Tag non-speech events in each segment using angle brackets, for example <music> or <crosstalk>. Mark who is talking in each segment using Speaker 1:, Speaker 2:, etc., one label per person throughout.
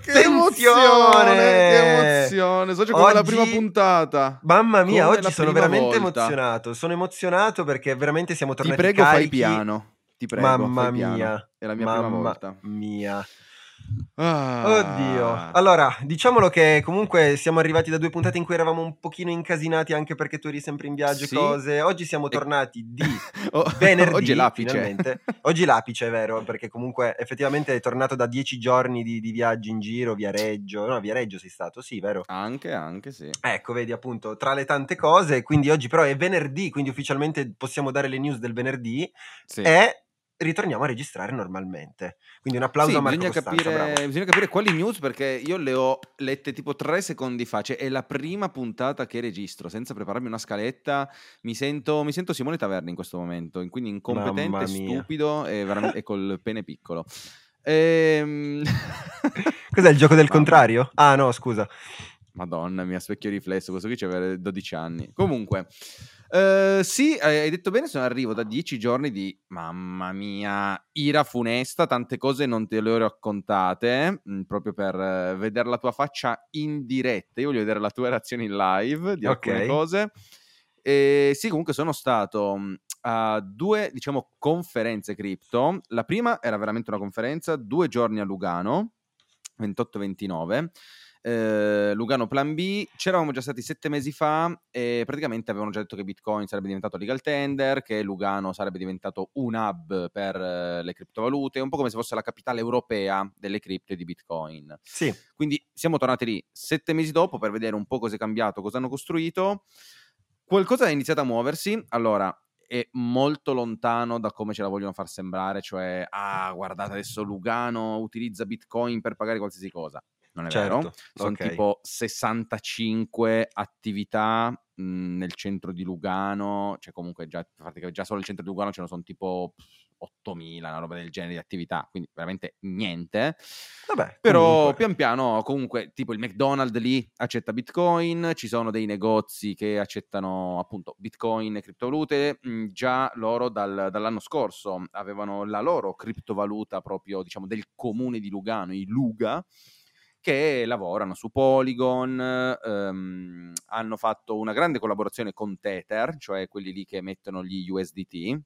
Speaker 1: Che emozione! Che
Speaker 2: emozione! So come oggi... la prima puntata.
Speaker 1: Mamma mia, come oggi sono veramente volta. emozionato. Sono emozionato perché veramente siamo tornati
Speaker 2: Ti prego,
Speaker 1: carichi.
Speaker 2: fai piano. Ti prego,
Speaker 1: Mamma
Speaker 2: mia.
Speaker 1: Piano.
Speaker 2: È la mia
Speaker 1: Mamma
Speaker 2: prima volta.
Speaker 1: mia.
Speaker 2: Ah.
Speaker 1: Oddio. Allora, diciamolo che comunque siamo arrivati da due puntate in cui eravamo un pochino incasinati anche perché tu eri sempre in viaggio e
Speaker 2: Sì.
Speaker 1: cose. Oggi siamo tornati di <laughs>
Speaker 2: Oh,
Speaker 1: venerdì.
Speaker 2: Oggi è l'apice.
Speaker 1: finalmente. Oggi l'apice, è vero, perché comunque effettivamente è tornato da dieci giorni di, di viaggi in giro, via Reggio. No, via Reggio sei stato, sì, vero?
Speaker 2: Anche, anche, sì.
Speaker 1: Ecco, vedi appunto, tra le tante cose, quindi oggi però è venerdì, quindi ufficialmente possiamo dare le news del venerdì
Speaker 2: Sì.
Speaker 1: e ritorniamo a registrare normalmente. Quindi un applauso
Speaker 2: Sì,
Speaker 1: a Marco
Speaker 2: bisogna
Speaker 1: Costanza,
Speaker 2: capire, bisogna capire quali news perché io le ho lette tipo tre secondi fa, cioè è la prima puntata che registro senza prepararmi una scaletta, mi sento, mi sento Simone Taverni in questo momento, quindi incompetente, stupido e, e col pene piccolo. <laughs> Ehm... <laughs>
Speaker 1: Cos'è il gioco del contrario? Ah no, scusa.
Speaker 2: Madonna mia, specchio riflesso, questo qui c'aveva 12 anni. Comunque, eh, sì, hai detto bene, sono arrivo da 10 giorni di, mamma mia, ira funesta, tante cose non te le ho raccontate, mh, proprio per vedere la tua faccia in diretta. Io voglio vedere la tua reazione in live di alcune
Speaker 1: Ok.
Speaker 2: cose. E sì, comunque sono stato mh, a due, diciamo, conferenze cripto. La prima era veramente una conferenza, due giorni a Lugano, 28-29 eh, Lugano Plan B. C'eravamo già stati sette mesi fa e praticamente avevano già detto che Bitcoin sarebbe diventato legal tender, che Lugano sarebbe diventato un hub per eh, le criptovalute, un po' come se fosse la capitale europea delle cripto e di Bitcoin.
Speaker 1: Sì,
Speaker 2: Quindi siamo tornati lì sette mesi dopo per vedere un po' cosa è cambiato, cosa hanno costruito. Qualcosa è iniziato a muoversi. Allora, è molto lontano da come ce la vogliono far sembrare, cioè, ah, guardate adesso Lugano utilizza Bitcoin per pagare qualsiasi cosa. Non è vero.
Speaker 1: certo.
Speaker 2: Sono
Speaker 1: ok.
Speaker 2: tipo 65 attività mh, nel centro di Lugano, cioè comunque già, già solo il centro di Lugano ce ne sono tipo pff, 8000, una roba del genere di attività, quindi veramente niente.
Speaker 1: Vabbè,
Speaker 2: Però
Speaker 1: comunque.
Speaker 2: pian piano, comunque, tipo il McDonald's lì accetta Bitcoin, ci sono dei negozi che accettano appunto Bitcoin e criptovalute. mm, Già loro dal- dall'anno scorso avevano la loro criptovaluta proprio, diciamo, del comune di Lugano, i Luga, che lavorano su Polygon, ehm, hanno fatto una grande collaborazione con Tether, cioè quelli lì che emettono gli USDT.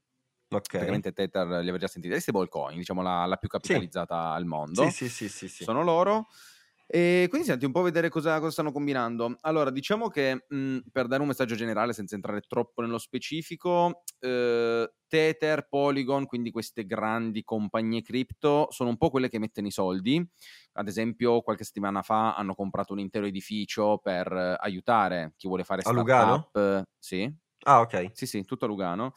Speaker 1: Ok.
Speaker 2: Praticamente Tether li aveva già sentiti, le stablecoin, diciamo la, la più capitalizzata al mondo
Speaker 1: Sì, sì, sì, sì, sì.
Speaker 2: sono loro. E quindi senti un po' vedere cosa, cosa stanno combinando. Allora, diciamo che mh, per dare un messaggio generale, senza entrare troppo nello specifico, eh, Tether, Polygon, quindi queste grandi compagnie cripto, sono un po' quelle che mettono i soldi. Ad esempio, qualche settimana fa hanno comprato un intero edificio per eh, aiutare chi vuole fare
Speaker 1: A Lugano?
Speaker 2: startup. Sì,
Speaker 1: Ah, ok.
Speaker 2: sì, sì, tutto a Lugano.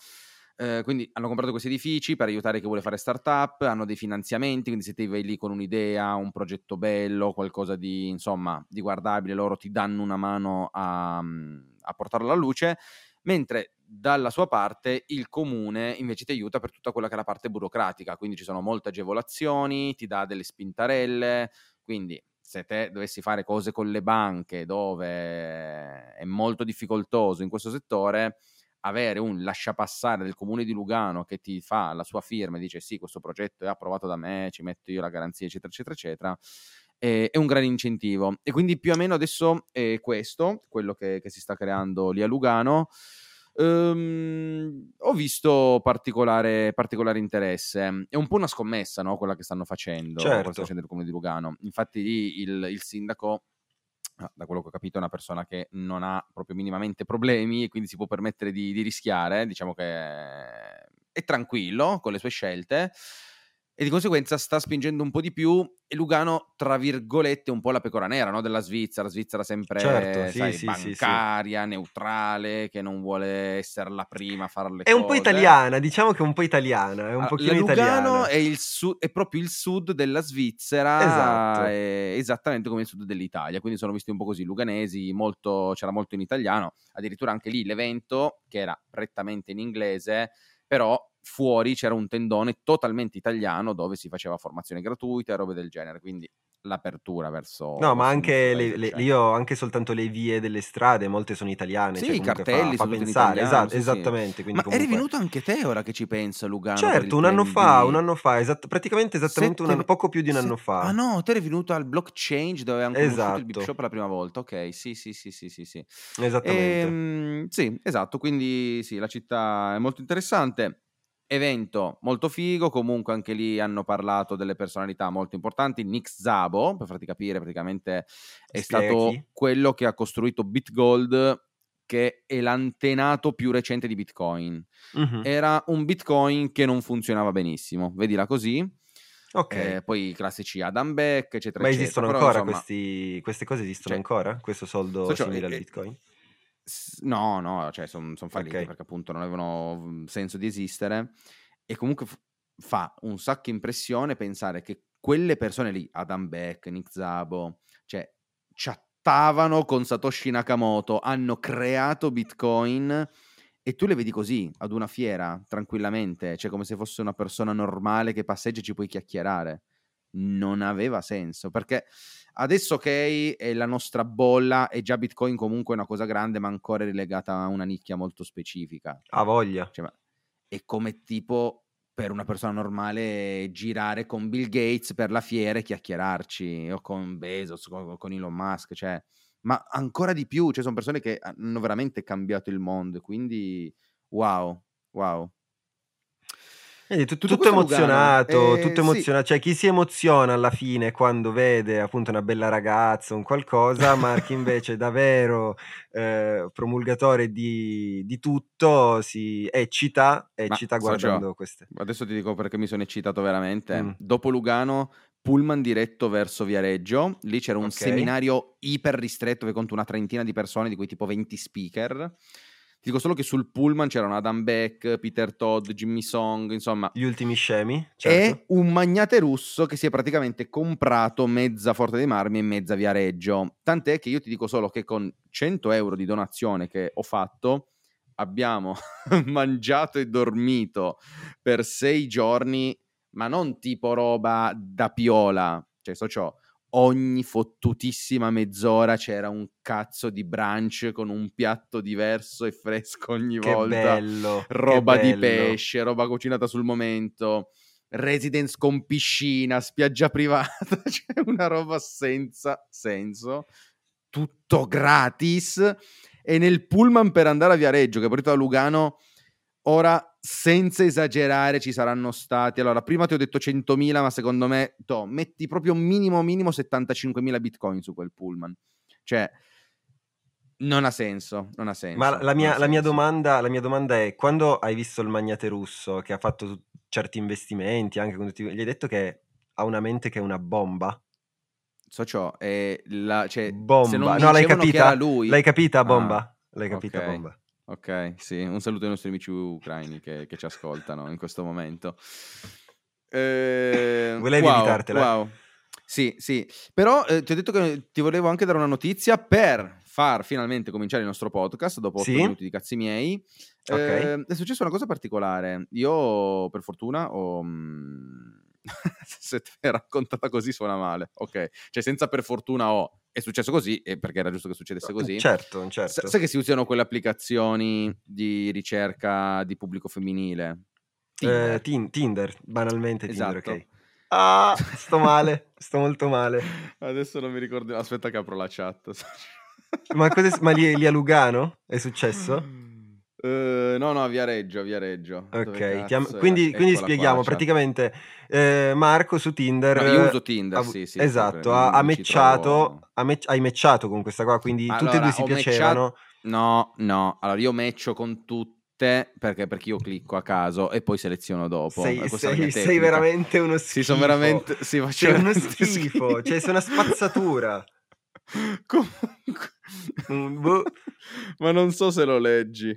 Speaker 2: Eh, quindi hanno comprato questi edifici per aiutare chi vuole fare startup, hanno dei finanziamenti, quindi se te vai lì con un'idea, un progetto bello, qualcosa di, insomma, di guardabile, loro ti danno una mano a, a portarlo alla luce, mentre dalla sua parte il comune invece ti aiuta per tutta quella che è la parte burocratica, quindi ci sono molte agevolazioni, ti dà delle spintarelle, quindi se te dovessi fare cose con le banche dove è molto difficoltoso in questo settore, avere un lasciapassare del comune di Lugano che ti fa la sua firma e dice sì, questo progetto è approvato da me, ci metto io la garanzia, eccetera, eccetera, eccetera, è, è un gran incentivo. E quindi più o meno adesso è questo, quello che, che si sta creando lì a Lugano. Ehm, ho visto particolare, particolare interesse. È un po' una scommessa, no? Quella che stanno facendo, quella che
Speaker 1: Certo.
Speaker 2: sta facendo il comune di Lugano. Infatti, lì il, il sindaco, da quello che ho capito, è una persona che non ha proprio minimamente problemi e quindi si può permettere di, di rischiare. Diciamo che è tranquillo con le sue scelte. E di conseguenza sta spingendo un po' di più e Lugano, tra virgolette, è un po' la pecora nera no? della Svizzera. Svizzera sempre
Speaker 1: Certo, sì,
Speaker 2: sai,
Speaker 1: sì, sì, sì.
Speaker 2: bancaria, neutrale, che non vuole essere la prima a fare le
Speaker 1: È un po'
Speaker 2: cose.
Speaker 1: italiana, diciamo che è un po' italiana, è un
Speaker 2: Ah,
Speaker 1: pochino
Speaker 2: Lugano
Speaker 1: italiana.
Speaker 2: è, il su- è proprio il sud della Svizzera,
Speaker 1: Esatto.
Speaker 2: è esattamente come il sud dell'Italia, quindi sono visti un po' così, luganesi, molto- c'era molto in italiano, addirittura anche lì l'evento, che era prettamente in inglese, però fuori c'era un tendone totalmente italiano dove si faceva formazione gratuita e robe del genere, quindi l'apertura verso...
Speaker 1: No, ma anche, le, le-
Speaker 2: cioè.
Speaker 1: io anche soltanto le vie delle strade, molte sono italiane,
Speaker 2: Sì,
Speaker 1: cioè
Speaker 2: i cartelli
Speaker 1: fa, fa pensare,
Speaker 2: italiano,
Speaker 1: esatto,
Speaker 2: sì, sì.
Speaker 1: esattamente. Quindi
Speaker 2: Ma eri
Speaker 1: comunque...
Speaker 2: venuto anche te ora che ci penso a Lugano per
Speaker 1: Certo, un anno fa, un anno fa, esatt- praticamente esattamente un
Speaker 2: Sette-
Speaker 1: anno, poco più di un anno
Speaker 2: set-
Speaker 1: fa.
Speaker 2: Ah no, te eri venuto al Block Change dove avevamo conosciuto il
Speaker 1: Esatto.
Speaker 2: Shop la prima volta. Ok, sì, sì, sì, sì, sì, sì.
Speaker 1: Esattamente.
Speaker 2: Ehm, sì, esatto, quindi sì, la città è molto interessante. Evento molto figo, comunque anche lì hanno parlato delle personalità molto importanti. Nick Zabo, per farti capire, praticamente è
Speaker 1: Spiega
Speaker 2: stato quello che ha costruito BitGold, che è l'antenato più recente di Bitcoin.
Speaker 1: Mhm.
Speaker 2: Era un Bitcoin che non funzionava benissimo, vedila così.
Speaker 1: Ok.
Speaker 2: Eh, poi i classici Adam Beck, eccetera,
Speaker 1: Ma
Speaker 2: eccetera.
Speaker 1: esistono
Speaker 2: Però,
Speaker 1: ancora
Speaker 2: insomma,
Speaker 1: questi, queste cose? Esistono
Speaker 2: cioè,
Speaker 1: ancora? Questo soldo
Speaker 2: so- cioè,
Speaker 1: simile al
Speaker 2: eh,
Speaker 1: Bitcoin?
Speaker 2: S- No, no, cioè sono falliti
Speaker 1: Ok.
Speaker 2: perché appunto non avevano mm, senso di esistere e comunque f- fa un sacco impressione pensare che quelle persone lì, Adam Beck, Nick Zabo, cioè chattavano con Satoshi Nakamoto, hanno creato Bitcoin e tu le vedi così ad una fiera tranquillamente, cioè come se fosse una persona normale che passeggia e ci puoi chiacchierare. Non aveva senso perché adesso ok è la nostra bolla e già Bitcoin comunque è una cosa grande ma ancora è relegata a una nicchia molto specifica.
Speaker 1: Ha voglia.
Speaker 2: Cioè, è come tipo per una persona normale girare con Bill Gates per la fiera e chiacchierarci o con Bezos, con, con Elon Musk, cioè, ma ancora di più, cioè sono persone che hanno veramente cambiato il mondo, quindi wow, wow.
Speaker 1: Vedi, tu-
Speaker 2: Tutto
Speaker 1: tutto, emozionato,
Speaker 2: Eh,
Speaker 1: tutto
Speaker 2: sì.
Speaker 1: emozionato, cioè chi si emoziona alla fine quando vede appunto una bella ragazza, un qualcosa, ma chi invece è davvero eh, promulgatore di, di tutto si eccita,
Speaker 2: Ma
Speaker 1: eccita
Speaker 2: socio,
Speaker 1: guardando queste.
Speaker 2: adesso ti dico perché mi sono eccitato veramente.
Speaker 1: Mm,
Speaker 2: Dopo Lugano, pullman diretto verso Viareggio, lì c'era un
Speaker 1: ok,
Speaker 2: seminario iper ristretto che conta una trentina di persone, di cui tipo 20 speaker. Ti dico solo che sul pullman c'erano Adam Beck, Peter Todd, Jimmy Song, insomma,
Speaker 1: gli ultimi scemi,
Speaker 2: e
Speaker 1: certo.
Speaker 2: un magnate russo che si è praticamente comprato mezza Forte dei Marmi e mezza Viareggio. Tant'è che io ti dico solo che con 100 euro di donazione che ho fatto abbiamo <laughs> mangiato e dormito per sei giorni, ma non tipo roba da piola. Cioè, so ciò, ogni fottutissima mezz'ora c'era un cazzo di brunch con un piatto diverso e fresco ogni
Speaker 1: Che
Speaker 2: volta.
Speaker 1: bello,
Speaker 2: roba di pesce, roba cucinata sul momento, residence con piscina, spiaggia privata, <laughs> cioè una roba senza senso, tutto gratis. E nel pullman per andare a Viareggio, che è partito da Lugano, ora senza esagerare ci saranno stati. Allora, prima ti ho detto 100.000, ma secondo me, to, metti proprio minimo minimo 75.000 bitcoin su quel pullman. Cioè, non ha senso, non ha senso.
Speaker 1: Ma la- mia, la mia domanda, la mia domanda è, quando hai visto il magnate russo che ha fatto certi investimenti, anche con tutti, gli hai detto che ha una mente che è una bomba?
Speaker 2: So ciò, è la, cioè,
Speaker 1: Bomba. No, l'hai capita?
Speaker 2: lui...
Speaker 1: L'hai capita,
Speaker 2: Ah,
Speaker 1: bomba? L'hai capita,
Speaker 2: ok,
Speaker 1: bomba?
Speaker 2: Ok, sì, un saluto ai nostri amici ucraini che, che ci ascoltano in questo momento. Eh,
Speaker 1: Volevi
Speaker 2: wow,
Speaker 1: evitartela?
Speaker 2: wow. Sì, sì, però eh, ti ho detto che ti volevo anche dare una notizia per far finalmente cominciare il nostro podcast dopo 8
Speaker 1: Sì?
Speaker 2: minuti di cazzi miei.
Speaker 1: Ok.
Speaker 2: Eh, è successa una cosa particolare. Io, per fortuna, ho... mm, <laughs> Se te l'hai raccontata così suona male, ok? Cioè, senza per fortuna ho... È successo così, e perché era giusto che succedesse così.
Speaker 1: Certo, certo.
Speaker 2: sai che si usano quelle applicazioni di ricerca di pubblico femminile?
Speaker 1: Eh,
Speaker 2: Tinder.
Speaker 1: Tin- Tinder, banalmente Tinder,
Speaker 2: Esatto.
Speaker 1: ok. Ah, sto male, <laughs> sto molto male.
Speaker 2: Adesso non mi ricordo. Aspetta che apro la chat.
Speaker 1: Ma, cosa, ma lì, lì a Lugano è successo? <laughs>
Speaker 2: Eh, no, no, a Viareggio, a Viareggio. Dove
Speaker 1: Ok, ti am-
Speaker 2: cazzo è?
Speaker 1: quindi, quindi
Speaker 2: qua,
Speaker 1: spieghiamo,
Speaker 2: la chat.
Speaker 1: praticamente eh, Marco su Tinder...
Speaker 2: No, io uso Tinder,
Speaker 1: ha-
Speaker 2: sì, sì,
Speaker 1: esatto, ha, ha matchato,
Speaker 2: trovo-
Speaker 1: ha match- hai matchato con questa qua, quindi tutte e
Speaker 2: Allora,
Speaker 1: due si
Speaker 2: ho matchato-
Speaker 1: piacevano.
Speaker 2: No, no, allora io matcho con tutte perché, perché io clicco a caso e poi seleziono dopo.
Speaker 1: Sei, sei- sei veramente uno schifo.
Speaker 2: Sì, sono veramente... Sì, faccio
Speaker 1: Sei uno
Speaker 2: veramente
Speaker 1: schifo, cioè sei una spazzatura. <laughs>
Speaker 2: Comunque...
Speaker 1: Mm, boh.
Speaker 2: Ma non so se lo leggi,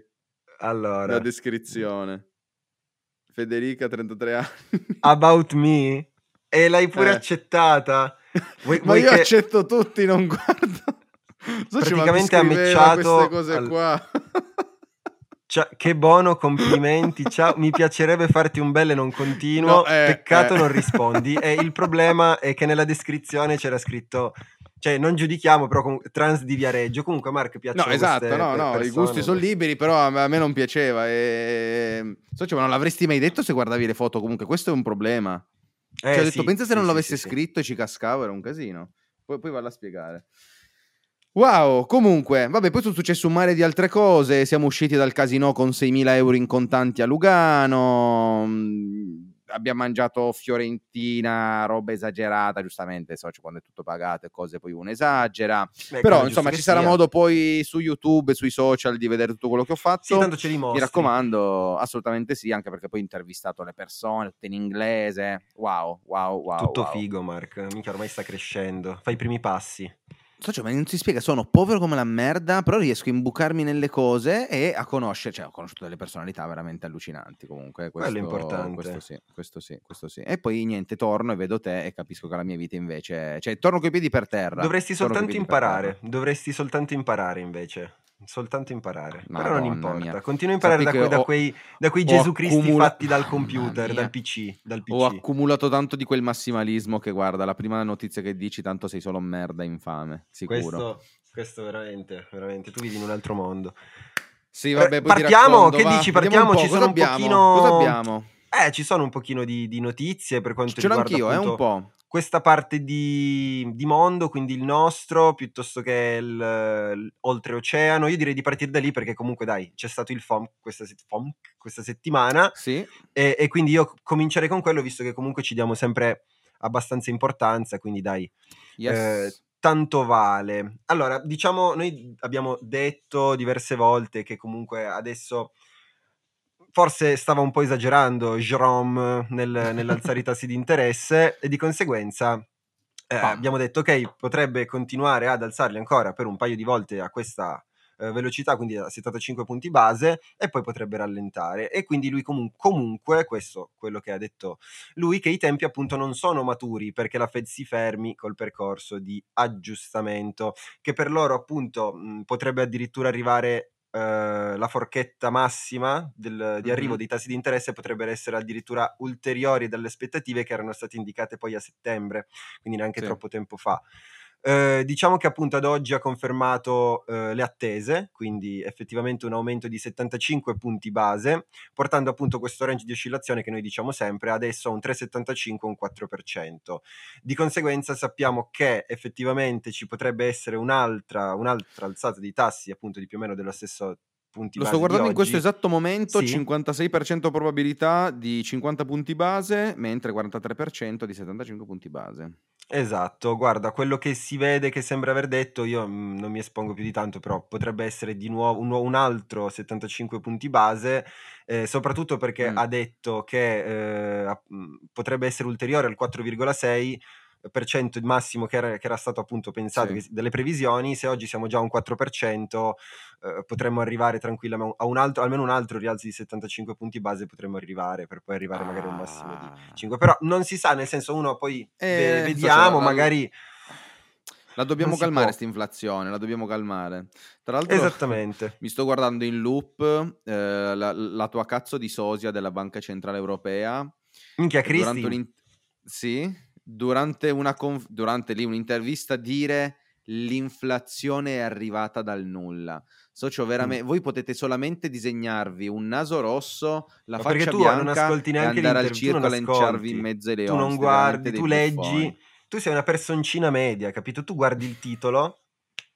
Speaker 2: la
Speaker 1: Allora,
Speaker 2: descrizione. Federica, 33 anni.
Speaker 1: About Me? E l'hai pure
Speaker 2: Eh.
Speaker 1: accettata? Vuoi-
Speaker 2: Ma
Speaker 1: vuoi
Speaker 2: io
Speaker 1: che-
Speaker 2: accetto tutti, non guardo. So,
Speaker 1: Praticamente ha matchato
Speaker 2: queste cose
Speaker 1: al-
Speaker 2: qua.
Speaker 1: Ciao, che buono, complimenti, ciao, mi piacerebbe farti un bel e non continuo,
Speaker 2: No, eh,
Speaker 1: peccato
Speaker 2: eh.
Speaker 1: non rispondi. E il problema è che nella descrizione c'era scritto, cioè non giudichiamo, però comunque, trans di Viareggio. Comunque Mark piacciono
Speaker 2: No, esatto, no, no, i
Speaker 1: persone.
Speaker 2: gusti sono liberi, però a me, a non piaceva. E... Socio, ma non l'avresti mai detto se guardavi le foto? Comunque, questo è un problema.
Speaker 1: Eh,
Speaker 2: Cioè, ho detto,
Speaker 1: sì,
Speaker 2: pensa se
Speaker 1: sì,
Speaker 2: non l'avesse
Speaker 1: sì,
Speaker 2: scritto e ci cascavo, era un casino. Poi, poi vado a spiegare. Wow, comunque, vabbè, poi sono successe un mare di altre cose. Siamo usciti dal casino con 6.000 euro in contanti a Lugano. Abbiamo mangiato Fiorentina, roba esagerata, giustamente, so, cioè, quando è tutto pagato e cose, poi uno esagera.
Speaker 1: Beh,
Speaker 2: Però, insomma, ci sarà
Speaker 1: sia.
Speaker 2: modo poi su YouTube e sui social di vedere tutto quello che ho fatto.
Speaker 1: Sì, tanto ce li
Speaker 2: Mi
Speaker 1: mostri.
Speaker 2: raccomando, assolutamente sì, anche perché poi ho intervistato le persone, tutte in inglese. Wow, wow, wow.
Speaker 1: Tutto
Speaker 2: wow.
Speaker 1: figo, Mark. Minchia, ormai sta crescendo. Fai i primi passi.
Speaker 2: Socio, ma non si spiega, sono povero come la merda, però riesco a imbucarmi nelle cose e a conoscere, cioè ho conosciuto delle personalità veramente allucinanti comunque. Questo,
Speaker 1: Quello è importante.
Speaker 2: Questo sì, questo sì, questo sì. E poi niente, torno e vedo te e capisco che la mia vita invece, cioè torno coi piedi per terra.
Speaker 1: Dovresti soltanto imparare. Dovresti soltanto imparare invece. Soltanto imparare. Però non
Speaker 2: Madonna
Speaker 1: importa.
Speaker 2: mia.
Speaker 1: Continua a imparare da, que- da quei, da quei Gesù Cristi
Speaker 2: accumula-
Speaker 1: fatti dal computer, dal PC. Dal PC.
Speaker 2: Ho accumulato tanto di quel massimalismo che guarda, la prima notizia che dici tanto sei solo merda infame, sicuro.
Speaker 1: questo, questo veramente, veramente. Tu vivi in un altro mondo.
Speaker 2: Sì, vabbè, poi ti
Speaker 1: partiamo,
Speaker 2: racconto,
Speaker 1: che
Speaker 2: va.
Speaker 1: dici? Partiamo, ci sono un pochino-
Speaker 2: Cosa abbiamo?
Speaker 1: Eh, ci sono un pochino di, di notizie per quanto
Speaker 2: Ce
Speaker 1: riguarda
Speaker 2: anch'io, eh,
Speaker 1: appunto,
Speaker 2: un po'.
Speaker 1: questa parte di, di mondo, quindi il nostro, piuttosto che il, il oltreoceano. Io direi di partire da lì perché comunque dai, c'è stato il FOMC questa, FOMC questa settimana
Speaker 2: Sì,
Speaker 1: e, e quindi io comincerei con quello visto che comunque ci diamo sempre abbastanza importanza, quindi dai,
Speaker 2: yes.
Speaker 1: eh, tanto vale. Allora, diciamo, noi abbiamo detto diverse volte che comunque adesso forse stava un po' esagerando Jerome nel- nell'alzare <laughs> i tassi di interesse e di conseguenza eh, abbiamo detto ok, potrebbe continuare ad alzarli ancora per un paio di volte a questa eh, velocità, quindi a 75 punti base e poi potrebbe rallentare. E quindi lui comun- comunque, questo quello che ha detto lui, che i tempi appunto non sono maturi perché la Fed si fermi col percorso di aggiustamento che per loro appunto mh, potrebbe addirittura arrivare eh, la forchetta massima del- di arrivo
Speaker 2: Mhm.
Speaker 1: dei tassi di interesse potrebbero essere addirittura ulteriori dalle aspettative che erano state indicate poi a settembre, quindi neanche
Speaker 2: Sì.
Speaker 1: troppo tempo fa. Eh, diciamo che appunto ad oggi ha confermato eh, le attese, quindi effettivamente un aumento di 75 punti base, portando appunto questo range di oscillazione che noi diciamo sempre adesso a un 3,75 un 4%. Di conseguenza sappiamo che effettivamente ci potrebbe essere un'altra, un'altra alzata di tassi appunto di più o meno dello stesso punti
Speaker 2: Lo
Speaker 1: base
Speaker 2: sto guardando in questo esatto momento,
Speaker 1: Sì.
Speaker 2: 56% probabilità di 50 punti base, mentre 43% di 75 punti base.
Speaker 1: Esatto, guarda, quello che si vede che sembra aver detto, io mm, non mi espongo più di tanto, però potrebbe essere di nuovo un, un altro 75 punti base, eh, soprattutto perché
Speaker 2: Mm.
Speaker 1: ha detto che eh, mm, potrebbe essere ulteriore al 4,6% il massimo che era, che era stato appunto pensato
Speaker 2: Sì.
Speaker 1: delle previsioni, se oggi siamo già a un 4%, eh, potremmo arrivare tranquillamente a un altro, almeno un altro rialzo di 75 punti base potremmo arrivare per poi arrivare magari a un massimo di
Speaker 2: Ah.
Speaker 1: 5 però non si sa nel senso uno poi
Speaker 2: Eh,
Speaker 1: vediamo
Speaker 2: so,
Speaker 1: magari
Speaker 2: La dobbiamo calmare questa inflazione, la dobbiamo calmare. Tra l'altro
Speaker 1: esattamente
Speaker 2: mi sto guardando in loop eh, la, la tua cazzo di sosia della Banca Centrale Europea.
Speaker 1: minchia Cristi
Speaker 2: sì, durante, una conf- durante lì un'intervista dire l'inflazione è arrivata dal nulla. Socio, veramente,
Speaker 1: Mm.
Speaker 2: voi potete solamente disegnarvi un naso rosso, la
Speaker 1: Ma
Speaker 2: faccia
Speaker 1: tu
Speaker 2: bianca
Speaker 1: non ascolti
Speaker 2: e
Speaker 1: neanche
Speaker 2: andare al circo a lanciarvi in mezzo ai leoni.
Speaker 1: tu non guardi, tu leggi,
Speaker 2: buffoni.
Speaker 1: tu sei una personcina media, capito? Tu guardi il titolo,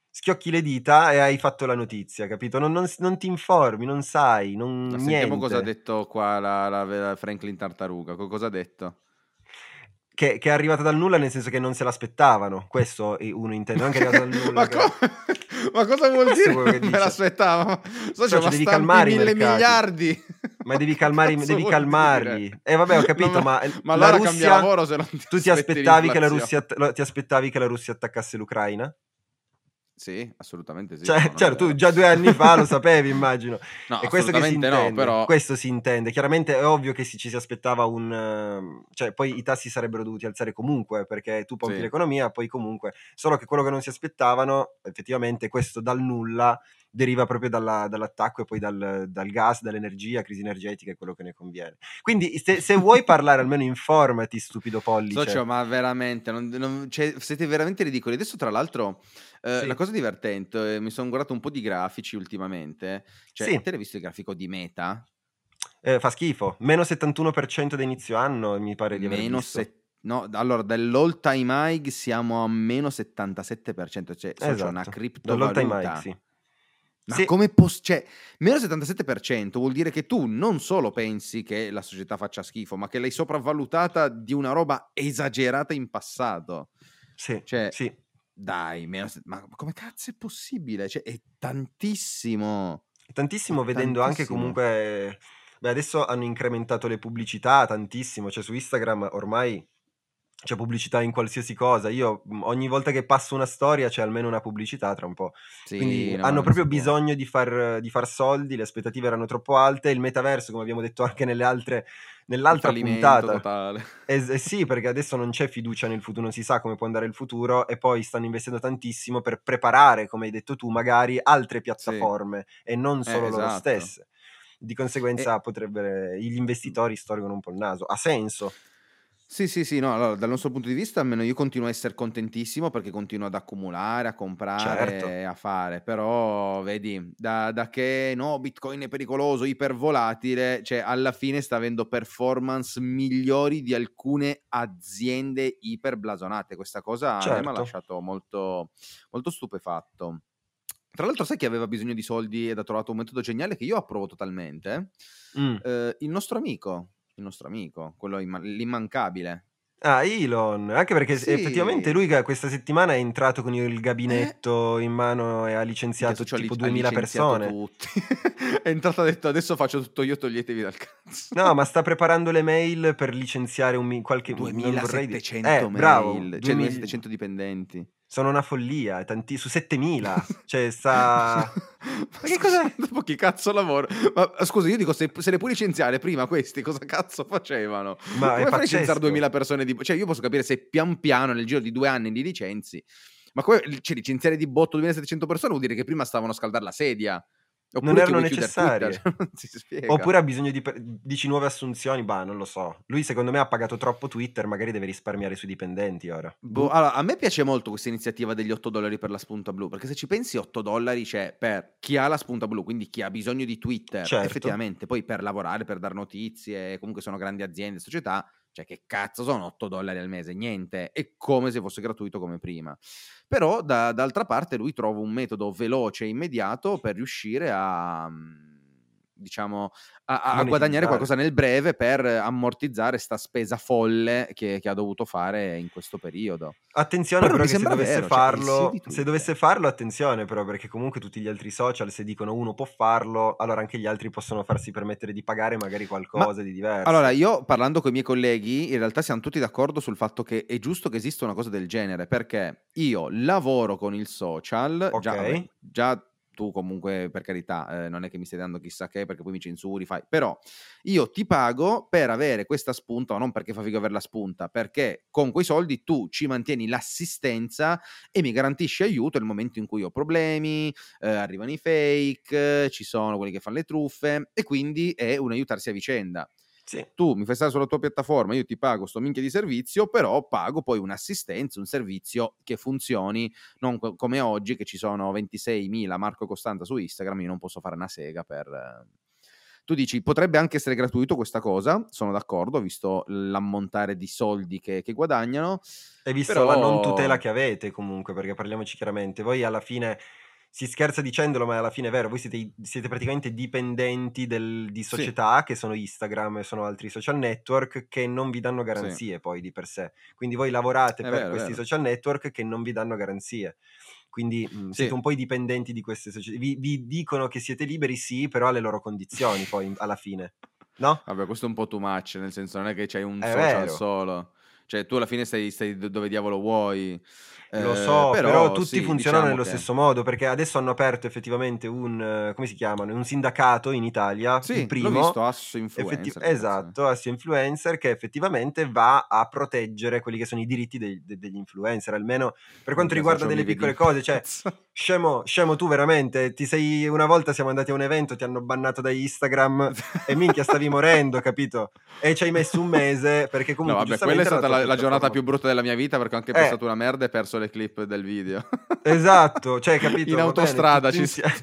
Speaker 1: schiocchi le dita e hai fatto la notizia, capito? Non, non- non ti informi, non sai, non,
Speaker 2: Ma sentiamo cosa ha
Speaker 1: niente.
Speaker 2: detto qua la, la- la Franklin Tartaruga. Co- Cosa ha detto?
Speaker 1: Che, che è arrivata dal nulla nel senso che non se l'aspettavano, questo uno intende, non che è arrivata dal <laughs> nulla.
Speaker 2: ma, co- <laughs> ma cosa vuol dire?
Speaker 1: che
Speaker 2: Me
Speaker 1: dice.
Speaker 2: l'aspettavo. So,
Speaker 1: Cioè,
Speaker 2: ma
Speaker 1: devi calmare
Speaker 2: mille miliardi.
Speaker 1: Ma devi calmare, <laughs> devi calmarli. E vabbè, ho capito,
Speaker 2: Non-
Speaker 1: ma,
Speaker 2: ma
Speaker 1: la
Speaker 2: allora cambia
Speaker 1: Russia...
Speaker 2: lavoro se non ti
Speaker 1: Tu ti aspettavi che, la. Russia, ti aspettavi che la Russia attaccasse l'Ucraina?
Speaker 2: Sì, assolutamente sì.
Speaker 1: Cioè,
Speaker 2: no,
Speaker 1: certo, tu
Speaker 2: vero.
Speaker 1: già due anni fa lo <laughs> sapevi, immagino.
Speaker 2: No,
Speaker 1: è questo che si
Speaker 2: assolutamente no,
Speaker 1: intende.
Speaker 2: però-
Speaker 1: Questo si intende. Chiaramente è ovvio che si- ci si aspettava un... ehm, cioè, poi i tassi sarebbero dovuti alzare comunque, perché tu pompi
Speaker 2: Sì.
Speaker 1: l'economia, poi comunque... Solo che quello che non si aspettavano, effettivamente, questo dal nulla deriva proprio dalla- dall'attacco e poi dal, dal gas, dall'energia, crisi energetica e quello che ne conviene. Quindi se, se vuoi parlare almeno informati, stupido pollice.
Speaker 2: Socio, ma veramente, non- non- cioè, siete veramente ridicoli. Adesso, tra l'altro, eh,
Speaker 1: Sì.
Speaker 2: la cosa divertente, eh, mi sono guardato un po' di grafici ultimamente. Cioè,
Speaker 1: Sì.
Speaker 2: te l'hai visto il grafico di Meta?
Speaker 1: Eh, fa schifo. Meno 71% da inizio anno, mi pare di aver
Speaker 2: Meno
Speaker 1: visto.
Speaker 2: se- No, allora dall'all time high siamo a meno 77%, cioè socio, una
Speaker 1: Esatto,
Speaker 2: criptovaluta.
Speaker 1: dall'all time high, sì.
Speaker 2: Ma
Speaker 1: Sì.
Speaker 2: come poss- cioè, meno 77% vuol dire che tu non solo pensi che la società faccia schifo, ma che l'hai sopravvalutata di una roba esagerata in passato.
Speaker 1: Sì,
Speaker 2: Cioè,
Speaker 1: sì.
Speaker 2: Dai, ma come cazzo è possibile? Cioè, è tantissimo.
Speaker 1: Tantissimo
Speaker 2: È
Speaker 1: vedendo anche
Speaker 2: tantissimo.
Speaker 1: comunque... Beh, adesso hanno incrementato le pubblicità tantissimo, cioè su Instagram ormai c'è pubblicità in qualsiasi cosa. Io mh, ogni volta che passo una storia c'è almeno una pubblicità tra un po'.
Speaker 2: Sì,
Speaker 1: Quindi
Speaker 2: no,
Speaker 1: hanno proprio bisogno di far, di far soldi, le aspettative erano troppo alte, il metaverso, come abbiamo detto anche nelle altre, nell'altra puntata.
Speaker 2: totale.
Speaker 1: Eh, eh sì, perché adesso non c'è fiducia nel futuro, non si sa come può andare il futuro e poi stanno investendo tantissimo per preparare, come hai detto tu, magari altre
Speaker 2: Sì,
Speaker 1: piattaforme e non
Speaker 2: eh,
Speaker 1: solo loro
Speaker 2: esatto.
Speaker 1: stesse. Di
Speaker 2: E
Speaker 1: conseguenza potrebbero, gli investitori storgono un po' il naso. Ha senso?
Speaker 2: Sì, sì, sì, no, allora, dal nostro punto di vista almeno io continuo a essere contentissimo perché continuo ad accumulare, a
Speaker 1: Certo.
Speaker 2: comprare, a fare, però vedi, da, da che no, Bitcoin è pericoloso, ipervolatile, cioè alla fine sta avendo performance migliori di alcune aziende iperblasonate. Questa cosa a me mi ha
Speaker 1: Certo.
Speaker 2: lasciato molto, molto stupefatto. Tra l'altro sai chi aveva bisogno di soldi ed ha trovato un metodo geniale che io approvo totalmente?
Speaker 1: Mm.
Speaker 2: Eh, il nostro amico, il nostro amico, quello imma- l'immancabile.
Speaker 1: Ah, Elon, anche perché s- effettivamente
Speaker 2: Sì.
Speaker 1: lui questa settimana è entrato con il
Speaker 2: Eh,
Speaker 1: gabinetto in mano e ha licenziato
Speaker 2: ha,
Speaker 1: tipo
Speaker 2: ha
Speaker 1: 2000
Speaker 2: licenziato
Speaker 1: persone.
Speaker 2: tutti. <laughs> è entrato e ha detto adesso faccio tutto io, toglietevi dal cazzo.
Speaker 1: No, ma sta preparando le mail per licenziare un qualche... non vorrei dire...
Speaker 2: 2700
Speaker 1: Eh, bravo,
Speaker 2: mail, cioè
Speaker 1: 2000
Speaker 2: 2700 dipendenti.
Speaker 1: Sono una follia, tanti... su 7000. <laughs> Cioè, sta...
Speaker 2: Ma
Speaker 1: che cosa- <laughs>
Speaker 2: Dopo chi cazzo lavora? Ma scusa, io dico, se, se le puoi licenziare prima questi, cosa cazzo facevano?
Speaker 1: Ma
Speaker 2: come fai licenziare
Speaker 1: pazzesco.
Speaker 2: 2000 persone di... Cioè io posso capire se pian piano nel giro di due anni li licenzi, ma come cioè, licenziare di botto 2700 persone vuol dire che prima stavano a scaldare la sedia. Oppure
Speaker 1: Non erano necessarie.
Speaker 2: cioè, <laughs> spiega.
Speaker 1: Oppure ha bisogno di... dici nuove assunzioni? Bah, non lo so. Lui secondo me ha pagato troppo Twitter, magari deve risparmiare sui dipendenti ora.
Speaker 2: Boh, allora, a me piace molto questa iniziativa degli 8 dollari per la spunta blu, perché se ci pensi 8 dollari c'è per chi ha la spunta blu, quindi chi ha bisogno di Twitter,
Speaker 1: Certo.
Speaker 2: effettivamente, poi per lavorare, per dar notizie, comunque sono grandi aziende, società, cioè che cazzo sono 8 dollari al mese? Niente, è come se fosse gratuito come prima. Però da- d'altra parte lui trova un metodo veloce e immediato per riuscire a... diciamo a, a- guadagnare qualcosa nel breve per ammortizzare sta spesa folle che, che ha dovuto fare in questo periodo.
Speaker 1: Attenzione
Speaker 2: Però
Speaker 1: però, se dovesse
Speaker 2: vero, cioè,
Speaker 1: farlo,
Speaker 2: di
Speaker 1: se dovesse farlo, attenzione però, perché comunque tutti gli altri social, se dicono uno può farlo, allora anche gli altri possono farsi permettere di pagare magari qualcosa di diverso.
Speaker 2: Allora, io parlando con i miei colleghi, in realtà siamo tutti d'accordo sul fatto che è giusto che esista una cosa del genere, perché io lavoro con il social, già,
Speaker 1: Ok.
Speaker 2: vabbè, già tu comunque per carità, eh, non è che mi stai dando chissà che perché poi mi censuri, fai, però io ti pago per avere questa spunta, ma non perché fa figo avere la spunta, perché con quei soldi tu ci mantieni l'assistenza e mi garantisci aiuto nel momento in cui ho problemi, eh, arrivano i fake, ci sono quelli che fanno le truffe e quindi è un aiutarsi a vicenda
Speaker 1: Sì.
Speaker 2: tu mi fai stare sulla tua piattaforma, io ti pago sto minchia di servizio, però pago poi un'assistenza, un servizio che funzioni, non co- come oggi che ci sono 26.000 Marco Costanta su Instagram, io non posso fare una sega per... eh. Tu dici, potrebbe anche essere gratuito questa cosa, sono d'accordo, visto l'ammontare di soldi che, che guadagnano.
Speaker 1: E visto
Speaker 2: Però-
Speaker 1: la non tutela che avete comunque, perché parliamoci chiaramente, voi alla fine si scherza dicendolo, ma alla fine è vero, voi siete, siete praticamente dipendenti del- di
Speaker 2: Sì.
Speaker 1: società che sono Instagram e sono altri social network che non vi danno garanzie poi di per sé. Quindi voi lavorate
Speaker 2: È
Speaker 1: per
Speaker 2: vero,
Speaker 1: questi social network che non vi danno garanzie. Quindi mh,
Speaker 2: Sì.
Speaker 1: siete un po' i dipendenti di queste società. Vi, vi dicono che siete liberi, sì, però alle loro condizioni poi alla fine. No?
Speaker 2: Vabbè, questo è un po' too much, nel senso non è che c'hai un
Speaker 1: È
Speaker 2: social
Speaker 1: vero.
Speaker 2: solo. Cioè, tu alla fine stai, stai dove diavolo vuoi.
Speaker 1: Lo
Speaker 2: Eh,
Speaker 1: so, però,
Speaker 2: però
Speaker 1: tutti
Speaker 2: sì,
Speaker 1: funzionano
Speaker 2: diciamo
Speaker 1: nello
Speaker 2: che...
Speaker 1: stesso modo, perché adesso hanno aperto effettivamente un, eh, come si chiamano, un sindacato in Italia, il
Speaker 2: Sì, l'ho
Speaker 1: primo,
Speaker 2: visto, Asso
Speaker 1: effetti-
Speaker 2: Influencer. forse.
Speaker 1: esatto, Assio Influencer, che effettivamente va a proteggere quelli che sono i diritti dei- de- degli influencer, almeno per quanto
Speaker 2: Minchia,
Speaker 1: riguarda delle piccole
Speaker 2: in
Speaker 1: cose, cioè... <laughs> Scemo, scemo tu veramente, ti sei una volta siamo andati a un evento, ti hanno bannato da Instagram <laughs> e minchia stavi morendo, capito? E ci hai messo un mese perché
Speaker 2: No,
Speaker 1: comunque
Speaker 2: vabbè, quella è stata
Speaker 1: tua
Speaker 2: la, la giornata più brutta della mia vita perché ho anche
Speaker 1: Eh.
Speaker 2: una merda e perso le clip del video.
Speaker 1: Esatto, cioè capito? <laughs>
Speaker 2: In
Speaker 1: bene,
Speaker 2: autostrada
Speaker 1: tutti
Speaker 2: ci
Speaker 1: insieme.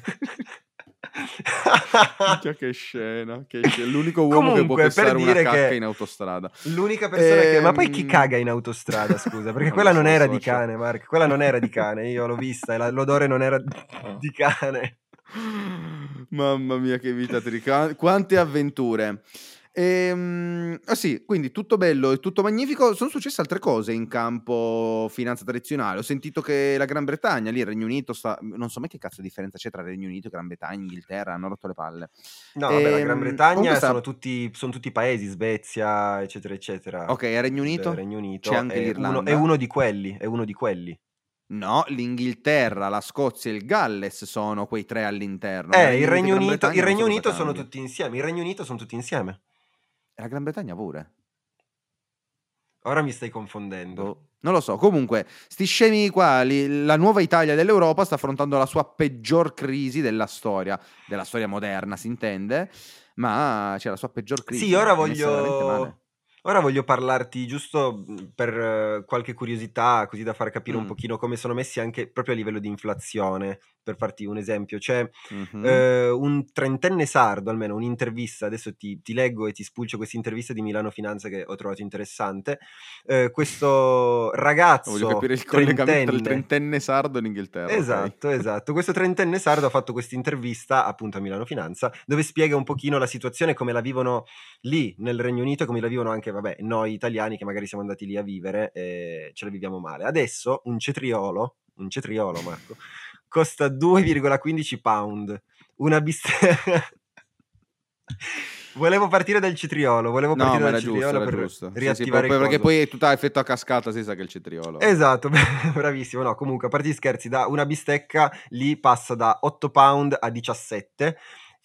Speaker 1: <laughs>
Speaker 2: Che scena, che scena. L'unico uomo che può
Speaker 1: Comunque, per
Speaker 2: pensare una cacca in autostrada.
Speaker 1: L'unica persona che... Ma poi chi
Speaker 2: Ehm,
Speaker 1: caga in autostrada, scusa? Perché <laughs>
Speaker 2: non
Speaker 1: quella non
Speaker 2: so,
Speaker 1: era di
Speaker 2: socio.
Speaker 1: cane, Mark. Quella non era di cane, io l'ho vista e l'odore non era di cane.
Speaker 2: Mamma mia, che vita trica. Quante avventure. Ehm, ah sì, quindi tutto bello e tutto magnifico. Sono successe altre cose in campo finanza tradizionale. Ho sentito che la Gran Bretagna, lì il Regno Unito, sta... non so mai che cazzo di differenza c'è tra Regno Unito, Gran Bretagna, Inghilterra, hanno rotto le palle.
Speaker 1: No, vabbè, la Gran
Speaker 2: Ehm,
Speaker 1: Bretagna
Speaker 2: comunque sta-
Speaker 1: sono, tutti, sono tutti paesi, Svezia, eccetera, eccetera.
Speaker 2: Ok, il Regno
Speaker 1: Il
Speaker 2: Unito?
Speaker 1: Regno Unito
Speaker 2: C'è anche
Speaker 1: è
Speaker 2: l'Irlanda?
Speaker 1: uno, è uno di quelli, è uno di quelli.
Speaker 2: No, l'Inghilterra, la Scozia e il Galles sono quei tre all'interno.
Speaker 1: Eh,
Speaker 2: Il
Speaker 1: il Regno Unito, il Regno Unito sono tutti insieme. Il Regno Unito sono tutti insieme.
Speaker 2: E la Gran Bretagna pure.
Speaker 1: Ora mi stai confondendo.
Speaker 2: Boh, Non lo so, comunque, sti scemi qua, li- la nuova Italia dell'Europa sta affrontando la sua peggior crisi della storia, della storia moderna, si intende, ma c'è la sua peggior crisi.
Speaker 1: Sì, ora voglio, ora voglio parlarti giusto mh, per qualche curiosità, così da far capire un
Speaker 2: Mm.
Speaker 1: pochino come sono messi anche proprio a livello di inflazione. Per farti un esempio, c'è
Speaker 2: Mhm.
Speaker 1: eh, un trentenne sardo, almeno un'intervista, adesso ti, ti leggo e ti spulcio questa intervista di Milano Finanza che ho trovato interessante. Eh, questo ragazzo
Speaker 2: Voglio capire il collegamento tra il
Speaker 1: trentenne,
Speaker 2: sardo e l'Inghilterra.
Speaker 1: Esatto, esatto. Questo trentenne sardo ha fatto questa intervista appunto a Milano Finanza dove spiega un pochino la situazione, come la vivono lì nel Regno Unito e come la vivono anche, vabbè, noi italiani che magari siamo andati lì a vivere e ce la viviamo male. Adesso un cetriolo, un cetriolo Marco, costa 2,15 pound. Una bistecca... <laughs> Volevo partire dal cetriolo, volevo
Speaker 2: No,
Speaker 1: partire dal
Speaker 2: giusto,
Speaker 1: cetriolo per
Speaker 2: giusto. Sì, sì,
Speaker 1: riattivare
Speaker 2: poi-
Speaker 1: il
Speaker 2: perché poi è tutta effetto a cascata, si sa che è il cetriolo.
Speaker 1: Esatto, <laughs> bravissimo. No, comunque, a parte gli scherzi, da una bistecca lì passa da 8 pound a 17.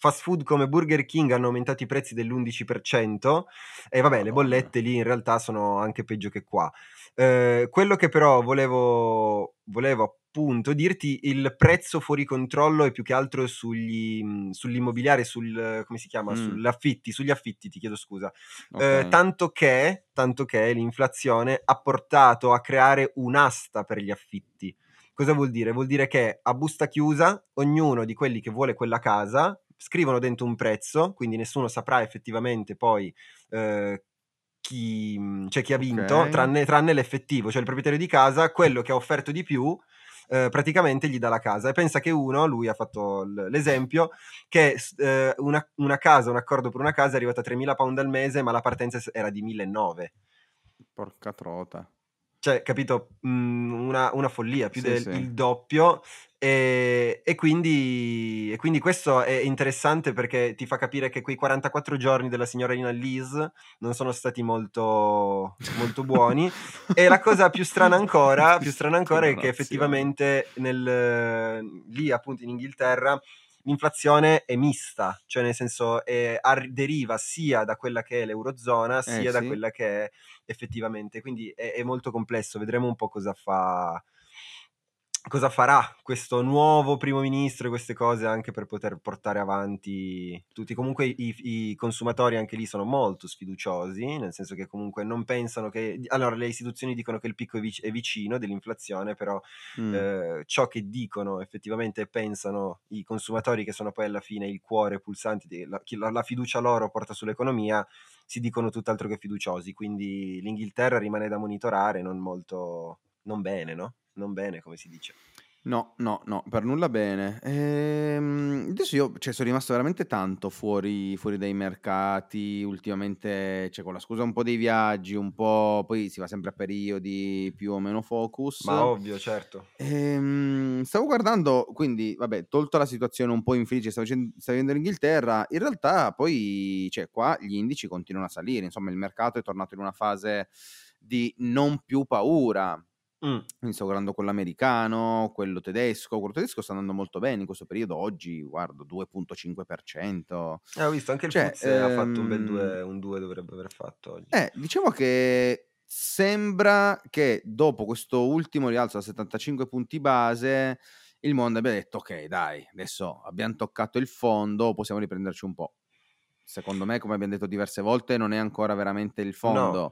Speaker 1: Fast food come Burger King hanno aumentato i prezzi dell'11% e vabbè, le bollette lì in realtà sono anche peggio che qua. Eh, quello che però volevo, volevo appunto dirti, il prezzo fuori controllo è più che altro sugli, mh, sull'immobiliare, sul, come si chiama?
Speaker 2: Mm.
Speaker 1: Sugli affitti, sugli affitti, ti chiedo scusa.
Speaker 2: Ok.
Speaker 1: Eh, tanto, che, tanto che l'inflazione ha portato a creare un'asta per gli affitti. Cosa vuol dire? Vuol dire che a busta chiusa ognuno di quelli che vuole quella casa scrivono dentro un prezzo, quindi nessuno saprà effettivamente poi eh, chi, cioè chi ha vinto,
Speaker 2: Ok.
Speaker 1: tranne, tranne l'effettivo, cioè il proprietario di casa, quello che ha offerto di più. eh, praticamente gli dà la casa e pensa che uno, lui ha fatto l- l'esempio, che eh, una, una casa, un accordo per una casa è arrivato a 3.000 pound al mese, ma la partenza era di 1.900.
Speaker 2: Porca trota.
Speaker 1: Cioè, capito? Mm, una, una follia, più
Speaker 2: Sì,
Speaker 1: del
Speaker 2: sì.
Speaker 1: doppio. E, e quindi, e quindi questo è interessante perché ti fa capire che quei 44 giorni della signorina Liz non sono stati molto, molto buoni. E la cosa più strana ancora, più strana ancora è che effettivamente nel, lì appunto in Inghilterra l'inflazione è mista, cioè nel senso è- ar- deriva sia da quella che è l'eurozona sia da
Speaker 2: sì.
Speaker 1: quella che è effettivamente, quindi è, è molto complesso, vedremo un po' cosa fa cosa farà questo nuovo primo ministro e queste cose anche per poter portare avanti tutti. Comunque i, i consumatori anche lì sono molto sfiduciosi, nel senso che comunque non pensano che... Allora le istituzioni dicono che il picco è, vic- è vicino dell'inflazione, però
Speaker 2: Mm.
Speaker 1: eh, ciò che dicono effettivamente pensano i consumatori che sono poi alla fine il cuore pulsante, di- la, la- la fiducia loro porta sull'economia, si dicono tutt'altro che fiduciosi. Quindi l'Inghilterra rimane da monitorare, non molto, non bene, no? Non bene, come si dice.
Speaker 2: No, no, no, per nulla bene. Ehm, adesso io cioè, sono rimasto veramente tanto fuori, fuori dai mercati. Ultimamente, cioè, con la scusa un po' dei viaggi, un po'. Poi si va sempre a periodi più o meno focus.
Speaker 1: Ma ovvio, certo.
Speaker 2: Ehm, stavo guardando, quindi, vabbè, tolto la situazione un po' infelice, stavo dicendo- sta vivendo l'Inghilterra, in realtà poi, cioè, qua gli indici continuano a salire, insomma, il mercato è tornato in una fase di non più paura.
Speaker 1: Mh.
Speaker 2: Quindi sto guardando quello americano, quello tedesco. Quello tedesco sta andando molto bene in questo periodo. Oggi guardo 2.5%.
Speaker 1: Eh, ho visto anche il
Speaker 2: Cioè,
Speaker 1: FTSE ha fatto un bel
Speaker 2: ehm
Speaker 1: 2 un 2 dovrebbe aver fatto oggi.
Speaker 2: Eh, diciamo che sembra che dopo questo ultimo rialzo a 75 punti base, il mondo abbia detto: "Okay, dai, adesso abbiam toccato il fondo, possiamo riprenderci un po'". Secondo me, come abbiam detto diverse volte, non è ancora veramente il
Speaker 1: No.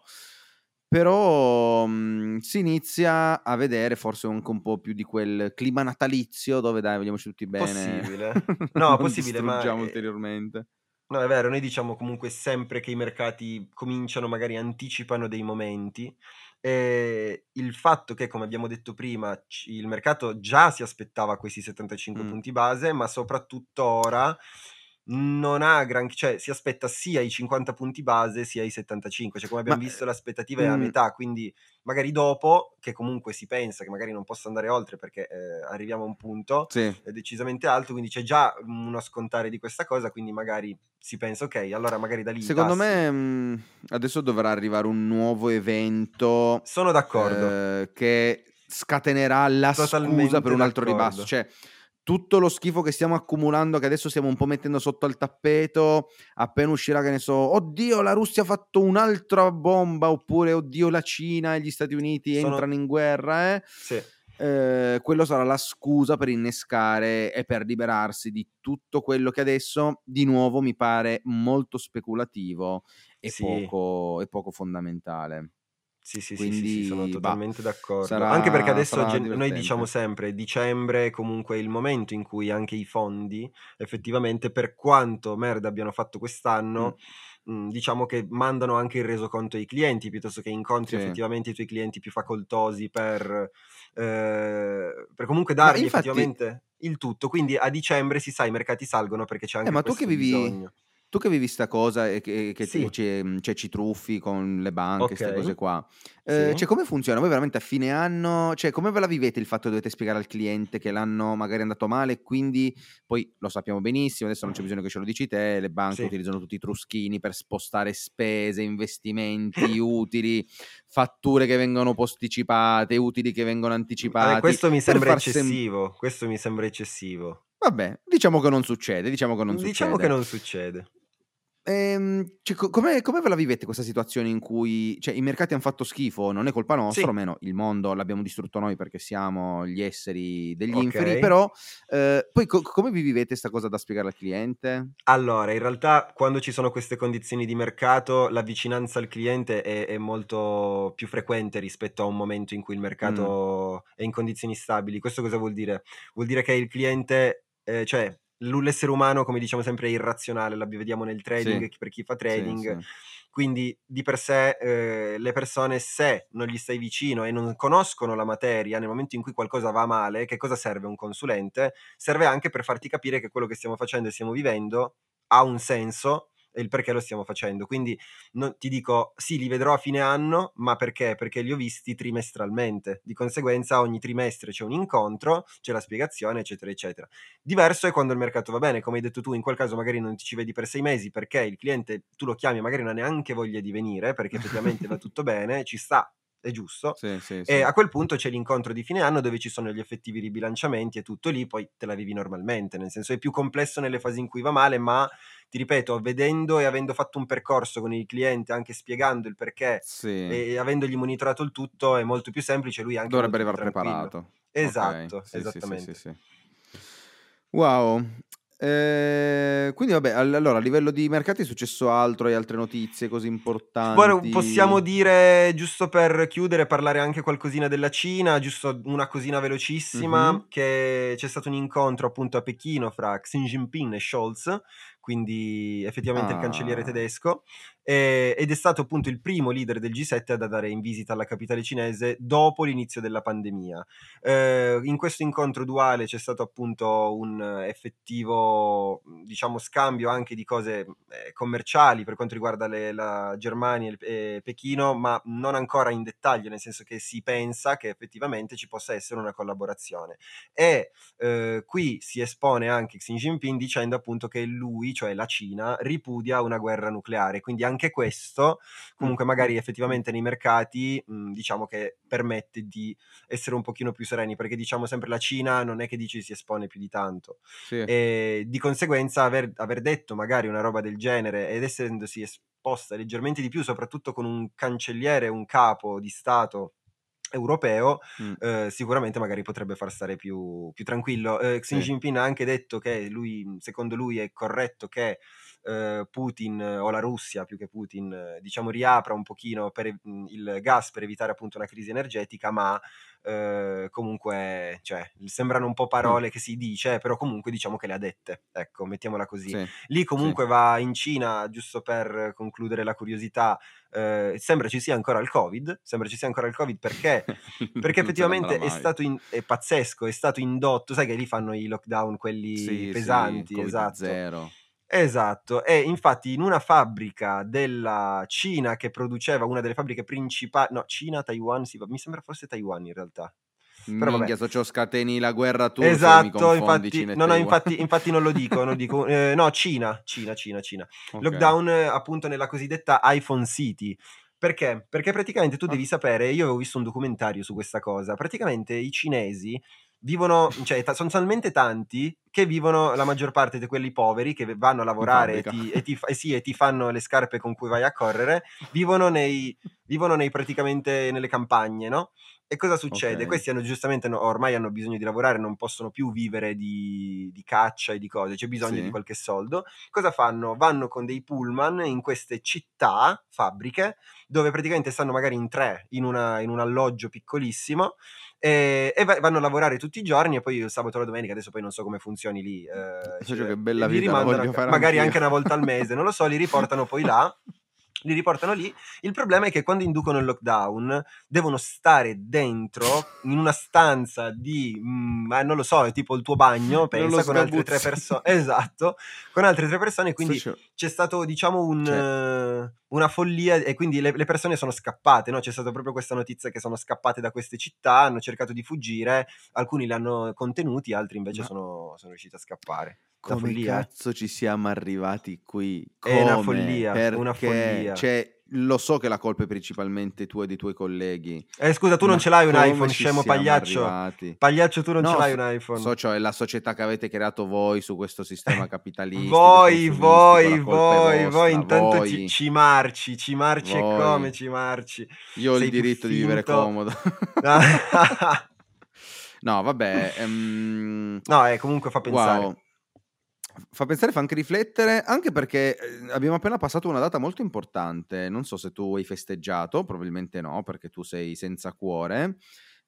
Speaker 2: Però, mhmm, si inizia a vedere forse anche un po' più di quel clima natalizio dove dai vogliamoci tutti bene,
Speaker 1: Possibile. <laughs> No, possibile, ma
Speaker 2: ulteriormente.
Speaker 1: No, è vero, noi diciamo comunque sempre che i mercati cominciano, magari anticipano dei momenti. Ehm, il fatto che, come abbiamo detto prima, c il mercato già si aspettava questi 75
Speaker 2: Mh.
Speaker 1: punti base, ma soprattutto ora non ha granch cioè si aspetta sia i 50 punti base sia i 75. Cioè, come abbiam
Speaker 2: Ma,
Speaker 1: visto
Speaker 2: ehm
Speaker 1: l'aspettativa è a
Speaker 2: mh.
Speaker 1: metà, quindi magari dopo, che comunque si pensa che magari non possa andare oltre perché, ehm, arriviamo a un punto,
Speaker 2: Sì.
Speaker 1: decisamente alto, quindi c'è già uno scontare di questa cosa, quindi magari si pensa: "Okay, allora magari da lì
Speaker 2: Secondo
Speaker 1: tassi"
Speaker 2: me, mhmm, adesso dovrà arrivare un nuovo evento,
Speaker 1: Sono d'accordo.
Speaker 2: ehm, che scatenerà la scusa
Speaker 1: Totalmente
Speaker 2: per un altro ribasso.
Speaker 1: d'accordo.
Speaker 2: Cioè, tutto lo schifo che stiamo accumulando, che adesso stiamo un po' mettendo sotto al tappeto, appena uscirà, che ne so: "Oddio, la Russia ha fatto un'altra bomba", oppure: "Oddio, la Cina e gli Stati Uniti
Speaker 1: Sono
Speaker 2: entrano in guerra", eh,
Speaker 1: Sì.
Speaker 2: ehm, quello sarà la scusa per innescare e per liberarsi di tutto quello che adesso, di nuovo, mi pare molto speculativo e
Speaker 1: Sì.
Speaker 2: poco e poco fondamentale.
Speaker 1: Sì, sì, sì, sì, sì, sono
Speaker 2: Quindi, bah,
Speaker 1: totalmente d'accordo.
Speaker 2: sarà
Speaker 1: Anche perché adesso gen noi diciamo sempre dicembre è comunque il momento in cui anche i fondi, effettivamente, per quanto merda abbiano fatto
Speaker 2: Mh.
Speaker 1: quest'anno, mhmm, diciamo che mandano anche il resoconto ai clienti, piuttosto che incontri
Speaker 2: Sì.
Speaker 1: effettivamente i tuoi clienti più facoltosi per ehm, per comunque dargli
Speaker 2: infatti
Speaker 1: effettivamente il tutto. Quindi a dicembre si sa i mercati salgono perché c'è
Speaker 2: Eh,
Speaker 1: anche
Speaker 2: ma tu che vivi
Speaker 1: bisogno.
Speaker 2: Tu che vivi 'sta cosa e che che
Speaker 1: Sì.
Speaker 2: ce mhmm, cioè ci truffi con le banche, 'ste cose
Speaker 1: Okay.
Speaker 2: qua, ehm,
Speaker 1: Sì.
Speaker 2: cioè come funziona? Voi veramente a fine anno cioè come ve la vivete il fatto che dovete spiegare al cliente che l'anno magari è andato male quindi poi lo sappiamo benissimo, adesso non c'è bisogno che ce lo dici te, le banche
Speaker 1: Sì.
Speaker 2: utilizzano tutti i truschini per spostare spese, investimenti, <laughs> utili, fatture che vengono posticipate, utili che vengono
Speaker 1: Mh, vabbè
Speaker 2: anticipati
Speaker 1: questo mi sembra
Speaker 2: far sem
Speaker 1: eccessivo, questo mi sembra eccessivo.
Speaker 2: Vabbè, diciamo che non succede, diciamo che non
Speaker 1: Diciamo che
Speaker 2: succede.
Speaker 1: non succede.
Speaker 2: Ehm, cioè co come come ve la vivete questa situazione in cui cioè i mercati han fatto schifo, non è colpa nostra, o
Speaker 1: Sì.
Speaker 2: almeno il mondo l'abbiamo distrutto noi perché siamo gli esseri degli inferi,
Speaker 1: Okay.
Speaker 2: però, ehm, poi co come vi vivete 'sta cosa da spiegare al cliente?
Speaker 1: Allora, in realtà quando ci sono queste condizioni di mercato, la vicinanza al cliente è è molto più frequente rispetto a un momento in cui il mercato è in condizioni stabili. Questo cosa vuol dire? Vuol dire che il cliente ehm, cioè l'essere umano, come diciamo sempre, è irrazionale, la vediamo nel trading,
Speaker 2: Sì.
Speaker 1: per chi fa
Speaker 2: Sì,
Speaker 1: trading,
Speaker 2: sì.
Speaker 1: quindi di per sé, ehm, le persone se non gli stai vicino e non conoscono la materia, nel momento in cui qualcosa va male, che cosa serve un consulente? Serve anche per farti capire che quello che stiamo facendo e stiamo vivendo ha un senso e il perché lo stiamo facendo. Quindi no ti dico, sì, li vedrò a fine anno, ma perché? Perché li ho visti trimestralmente. Di conseguenza ogni trimestre c'è un incontro, c'è la spiegazione, eccetera, eccetera. Diverso è quando il mercato va bene, come hai detto tu, in quel caso magari non ti ci vedi per 6 mesi perché il cliente tu lo chiami magari non ha neanche voglia di venire, perché effettivamente va <laughs> tutto bene, ci sta, è giusto.
Speaker 2: Sì, sì,
Speaker 1: E
Speaker 2: sì.
Speaker 1: a quel punto c'è l'incontro di fine anno dove ci sono gli effettivi ribilanciamenti e tutto lì, poi te la vivi normalmente, nel senso è più complesso nelle fasi in cui va male, ma ti ripeto, vedendo e avendo fatto un percorso con il cliente, anche spiegando il perché e avendogli monitorato il tutto, è molto più semplice, lui anche
Speaker 2: Dovrebbe
Speaker 1: molto più
Speaker 2: arrivar
Speaker 1: tranquillo.
Speaker 2: preparato.
Speaker 1: Esatto,
Speaker 2: Okay.
Speaker 1: Esattamente.
Speaker 2: sì. Wow. Ehm, quindi vabbè, al allora a livello di mercati è successo altro? Hai altre notizie, cose
Speaker 1: Guarda, possiamo
Speaker 2: importanti?
Speaker 1: dire, giusto per chiudere, parlare anche qualcosina della Cina, giusto una cosina velocissima,
Speaker 2: Mh-mh.
Speaker 1: che c'è stato un incontro appunto a Pechino fra Xi Jinping e Scholz, quindi effettivamente il cancelliere
Speaker 2: Ah.
Speaker 1: tedesco, ehm, ed è stato appunto il primo leader del G7 ad andare in visita alla capitale cinese dopo l'inizio della pandemia. Ehm, in questo incontro duale c'è stato appunto un effettivo, diciamo scambio anche di cose, ehm, commerciali per quanto riguarda le la Germania e Pechino, ma non ancora in dettaglio, nel senso che si pensa che effettivamente ci possa essere una collaborazione. E, ehm, qui si espone anche Xi Jinping dicendo appunto che lui cioè la Cina, ripudia una guerra nucleare. Quindi anche questo, comunque magari effettivamente nei mercati, mh, diciamo che permette di essere un pochino più sereni, perché diciamo sempre la Cina non è che dici si espone più di tanto.
Speaker 2: Sì.
Speaker 1: E di conseguenza aver, aver detto magari una roba del genere ed essendosi esposta leggermente di più, soprattutto con un cancelliere, un capo di Stato europeo,
Speaker 2: Mm.
Speaker 1: eh, sicuramente magari potrebbe far stare più, più tranquillo. Eh, Xi. Jinping ha anche detto che lui, secondo lui è corretto che eh, Putin eh, o la Russia più che Putin eh, diciamo riapra un pochino per, mh, il gas per evitare appunto una crisi energetica ma eh, comunque cioè, sembrano un po' parole che si dice però comunque diciamo che le ha dette ecco mettiamola così
Speaker 2: Sì.
Speaker 1: lì comunque va in Cina giusto per concludere la curiosità eh, sembra ci sia ancora il covid sembra ci sia ancora il covid perché <laughs> perché effettivamente è stato in- è pazzesco, è stato indotto, sai che lì fanno i lockdown quelli
Speaker 2: Sì, sì,
Speaker 1: pesanti, esatto.
Speaker 2: zero.
Speaker 1: Esatto, e infatti in una fabbrica della Cina che produceva una delle fabbriche principali, no, Cina, Taiwan, sì, mi sembra fosse Taiwan in realtà. Però.
Speaker 2: Minchia, se ciò scateni la guerra tu
Speaker 1: Esatto, infatti, no, no, infatti, <laughs> infatti non lo dico, non lo dico, eh, no, Cina, Cina, Cina, Cina.
Speaker 2: Ok.
Speaker 1: Lockdown appunto nella cosiddetta iPhone City. Perché? Perché praticamente tu
Speaker 2: Ah.
Speaker 1: devi sapere, io avevo visto un documentario su questa cosa, praticamente i cinesi vivono, cioè ta- sono talmente tanti che vivono la maggior parte di quelli poveri che vanno a lavorare e ti, e ti eh sì, e ti fanno le scarpe con cui vai a correre, vivono nei, vivono nei praticamente nelle campagne, no? E cosa succede?
Speaker 2: Ok.
Speaker 1: Questi hanno giustamente, no- ormai hanno bisogno di lavorare, non possono più vivere di, di caccia e di cose, c'è bisogno
Speaker 2: Sì.
Speaker 1: di qualche soldo. Cosa fanno? Vanno con dei pullman in queste città, fabbriche, dove praticamente stanno magari in tre, in, una- in un alloggio piccolissimo, e, e va- vanno a lavorare tutti i giorni e poi il sabato e la domenica, adesso poi non so come funzioni lì. eh, cioè,
Speaker 2: che bella vita,
Speaker 1: magari anche una volta al mese, non lo so, li riportano poi là. <laughs> Li riportano lì. Il problema è che quando inducono il lockdown devono stare dentro in una stanza di, mm, ma non lo so, è tipo il tuo bagno, pensa, con altre tre persone. Esatto, con altre tre persone. Quindi
Speaker 2: So-
Speaker 1: c'è stato, diciamo, un,
Speaker 2: Cioè-
Speaker 1: una follia e quindi le, le persone sono scappate, no? C'è stata proprio questa notizia che sono scappate da queste città, hanno cercato di fuggire, alcuni li hanno contenuti, altri invece sono, sono riusciti a scappare.
Speaker 2: Come cazzo ci siamo arrivati qui?
Speaker 1: È una
Speaker 2: Come?
Speaker 1: follia,
Speaker 2: Perché?
Speaker 1: una follia.
Speaker 2: Cioè, lo so che la colpa è principalmente tua e dei tuoi colleghi.
Speaker 1: Eh, scusa, tu non ce l'hai un
Speaker 2: come
Speaker 1: iPhone, scemo pagliaccio.
Speaker 2: arrivati?
Speaker 1: Pagliaccio, tu non ce
Speaker 2: No,
Speaker 1: l'hai
Speaker 2: so-
Speaker 1: un iPhone.
Speaker 2: So, cioè, è la società che avete creato voi su questo sistema <laughs> capitalistico.
Speaker 1: voi, voi, voi,
Speaker 2: vostra,
Speaker 1: voi, intanto
Speaker 2: voi.
Speaker 1: Ci, ci marci, ci marci e
Speaker 2: Voi.
Speaker 1: come ci marci.
Speaker 2: Io ho
Speaker 1: sei
Speaker 2: il diritto di vivere comodo. <laughs> <laughs> no, vabbè. ehm,
Speaker 1: no, eh, comunque fa pensare.
Speaker 2: Wow. Fa pensare, fa anche riflettere, anche perché eh, abbiamo appena passato una data molto importante. Non so se tu hai festeggiato, probabilmente no, perché tu sei senza cuore,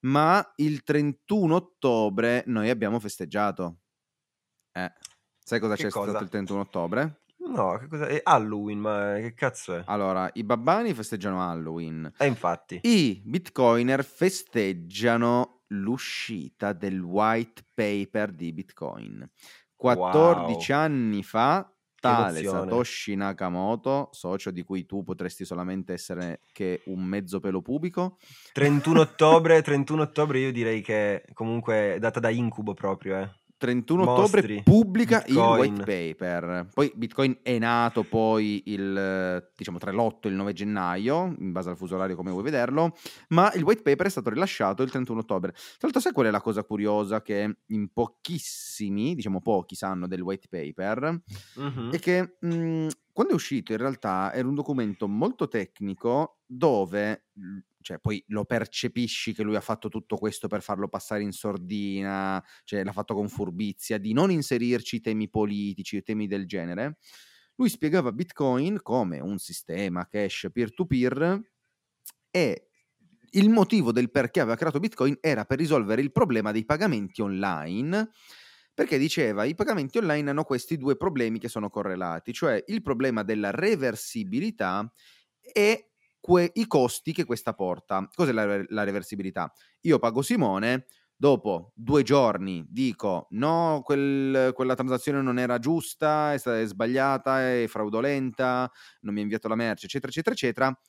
Speaker 2: ma il 31 ottobre noi abbiamo festeggiato. Eh, sai cosa
Speaker 1: Che
Speaker 2: c'è
Speaker 1: cosa?
Speaker 2: stato il 31 ottobre?
Speaker 1: No, che cosa? È Halloween, ma che cazzo è?
Speaker 2: Allora, i babbani festeggiano Halloween.
Speaker 1: Eh, infatti.
Speaker 2: I bitcoiner festeggiano l'uscita del white paper di Bitcoin. 14
Speaker 1: Wow.
Speaker 2: anni fa, tale
Speaker 1: emozione.
Speaker 2: Satoshi Nakamoto, socio di cui tu potresti solamente essere che un mezzo pelo pubico,
Speaker 1: 31 <laughs> ottobre, 31 ottobre io direi che comunque è data da incubo proprio, eh.
Speaker 2: 31
Speaker 1: Mostri,
Speaker 2: ottobre pubblica
Speaker 1: Bitcoin.
Speaker 2: il white paper. Poi Bitcoin è nato poi il diciamo tra l'8 e il 9 gennaio, in base al fuso orario come vuoi vederlo, ma il white paper è stato rilasciato il 31 ottobre. Tra l'altro sai qual è la cosa curiosa che in pochissimi, diciamo pochi sanno del white paper?
Speaker 1: Mhm.
Speaker 2: è che mh, quando è uscito in realtà era un documento molto tecnico dove, mh, cioè poi lo percepisci che lui ha fatto tutto questo per farlo passare in sordina, cioè l'ha fatto con furbizia, di non inserirci temi politici o temi del genere. Lui spiegava Bitcoin come un sistema cash peer-to-peer e il motivo del perché aveva creato Bitcoin era per risolvere il problema dei pagamenti online perché diceva i pagamenti online hanno questi due problemi che sono correlati, cioè il problema della reversibilità e que- i costi che questa porta. Cos'è la, la reversibilità? Io pago Simone, dopo due giorni dico no, quel- quella transazione non era giusta, è, sta- è sbagliata, è fraudolenta, non mi ha inviato la merce, eccetera, eccetera, eccetera.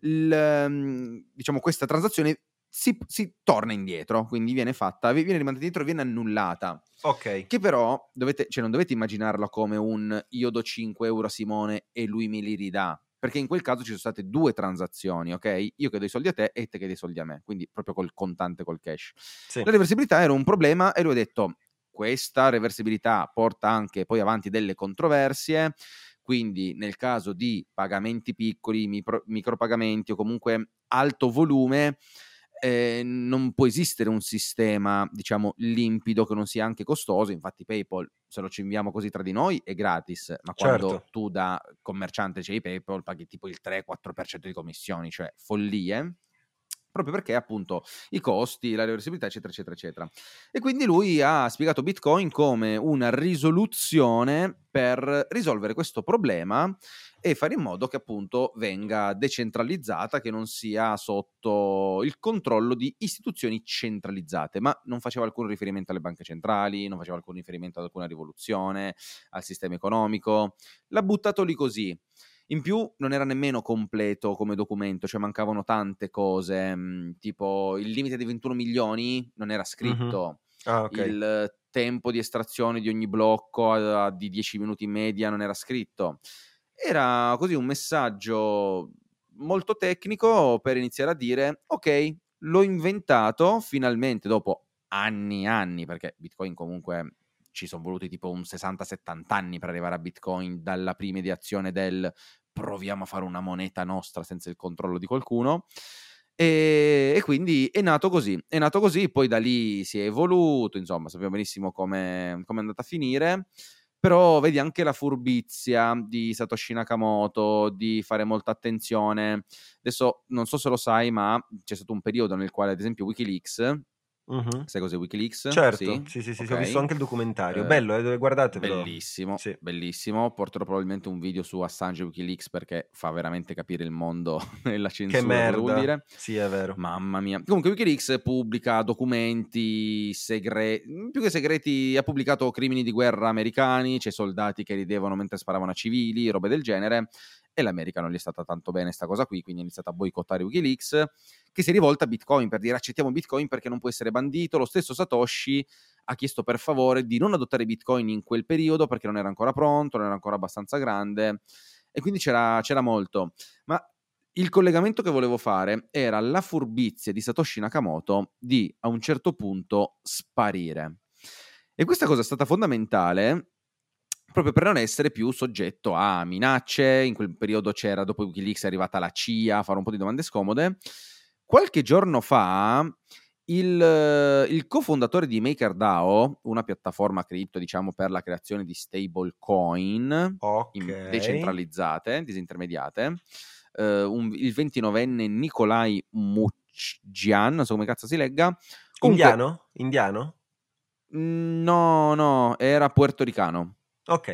Speaker 2: Il, ehm, diciamo questa transazione si, si, torna indietro, quindi viene fatta, viene rimandata indietro viene annullata.
Speaker 1: Ok.
Speaker 2: Che però dovete, cioè non dovete immaginarla come un io do 5 euro a Simone e lui me li ridà. Perché in quel caso ci sono state due transazioni, ok? Io che do i soldi a te e te che dai i soldi a me, quindi proprio col contante, col cash. Sì. La reversibilità era un problema e lui ha detto questa reversibilità porta anche poi avanti delle controversie, quindi nel caso di pagamenti piccoli, micro, micropagamenti o comunque alto volume, eh, non può esistere un sistema, diciamo, limpido che non sia anche costoso. Infatti, PayPal, se lo ci inviamo così tra di noi, è gratis, ma quando
Speaker 1: certo.
Speaker 2: tu da commerciante c'hai PayPal paghi tipo il 3-4% di commissioni, cioè follie proprio perché appunto i costi, la reversibilità, eccetera, eccetera, eccetera. E quindi lui ha spiegato Bitcoin come una risoluzione per risolvere questo problema e fare in modo che appunto venga decentralizzata, che non sia sotto il controllo di istituzioni centralizzate, ma non faceva alcun riferimento alle banche centrali, non faceva alcun riferimento ad alcuna rivoluzione, al sistema economico, l'ha buttato lì così. In più non era nemmeno completo come documento, cioè mancavano tante cose, mh, tipo il limite di 21 milioni non era scritto,
Speaker 1: mm-hmm. ah, okay.
Speaker 2: il tempo di estrazione di ogni blocco a, a, di 10 minuti in media non era scritto. Era così un messaggio molto tecnico per iniziare a dire ok, l'ho inventato finalmente dopo anni e anni, perché Bitcoin comunque ci sono voluti tipo un 60-70 anni per arrivare a Bitcoin dalla prima ideazione del proviamo a fare una moneta nostra senza il controllo di qualcuno. E, e, quindi è nato così, è nato così, poi da lì si è evoluto, insomma, sappiamo benissimo come è andata a finire. Però vedi anche la furbizia di Satoshi Nakamoto, di fare molta attenzione. Adesso non so se lo sai, ma c'è stato un periodo nel quale, ad esempio, Wikileaks
Speaker 1: Mh-mh.
Speaker 2: Sai cos'è Wikileaks?
Speaker 1: Certo,
Speaker 2: Sì?
Speaker 1: sì, sì, sì, sì, ho visto anche il documentario.
Speaker 2: Eh,
Speaker 1: Bello, eh, guardatevelo.
Speaker 2: Bellissimo,
Speaker 1: Sì.
Speaker 2: bellissimo. Porterò probabilmente un video su Assange e Wikileaks perché fa veramente capire il mondo <laughs> e la
Speaker 1: Che
Speaker 2: censura cosa vuol
Speaker 1: merda.
Speaker 2: dire.
Speaker 1: Sì, è vero.
Speaker 2: Mamma mia. Comunque Wikileaks pubblica documenti segreti, più che segreti, ha pubblicato crimini di guerra americani, c'è soldati che ridevano mentre sparavano a civili, robe del genere, e l'America non gli è stata tanto bene sta cosa qui, quindi ha iniziato a boicottare Wikileaks, che si è rivolta a Bitcoin per dire accettiamo Bitcoin perché non può essere bandito. Lo stesso Satoshi ha chiesto per favore di non adottare Bitcoin in quel periodo perché non era ancora pronto, non era ancora abbastanza grande, e quindi c'era, c'era molto. Ma il collegamento che volevo fare era la furbizia di Satoshi Nakamoto di a un certo punto sparire. E questa cosa è stata fondamentale proprio per non essere più soggetto a minacce. In quel periodo c'era, dopo Wikileaks, è arrivata la CIA a fare un po' di domande scomode. Qualche giorno fa il, il cofondatore di MakerDAO, una piattaforma cripto, diciamo, per la creazione di stablecoin
Speaker 1: Ok.
Speaker 2: in- decentralizzate, disintermediate, eh, un- il 29enne Nikolai Mucgian, non so come cazzo si legga. Comunque-
Speaker 1: Indiano? Indiano?
Speaker 2: No, no, era puertoricano.
Speaker 1: Ok.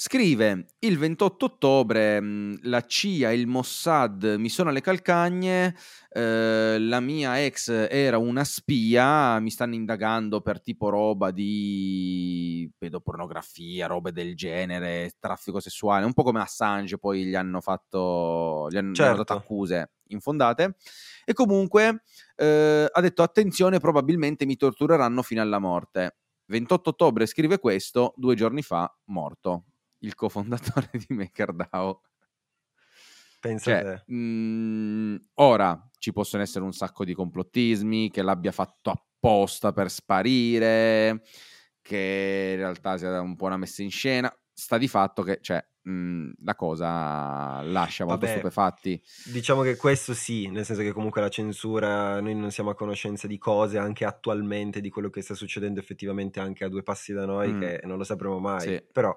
Speaker 2: Scrive il 28 ottobre mh, la CIA e il Mossad mi sono alle calcagne, eh, la mia ex era una spia, mi stanno indagando per tipo roba di pedopornografia, robe del genere, traffico sessuale, un po' come Assange, poi gli hanno fatto, gli hanno, gli hanno dato
Speaker 1: Certo.
Speaker 2: accuse infondate. E comunque eh, ha detto attenzione, probabilmente mi tortureranno fino alla morte. 28 ottobre scrive questo, due giorni fa morto il cofondatore di MakerDAO.
Speaker 1: Pensa a
Speaker 2: Cioè, mh, ora ci possono essere un sacco di complottismi, che l'abbia fatto apposta per sparire, che in realtà sia un po' una messa in scena. Sta di fatto che cioè, mh, la cosa lascia molto
Speaker 1: Vabbè.
Speaker 2: stupefatti.
Speaker 1: Diciamo che questo sì, nel senso che comunque la censura, noi non siamo a conoscenza di cose anche attualmente, di quello che sta succedendo effettivamente anche a due passi da noi,
Speaker 2: Mm.
Speaker 1: che non lo sapremo mai.
Speaker 2: Sì.
Speaker 1: Però,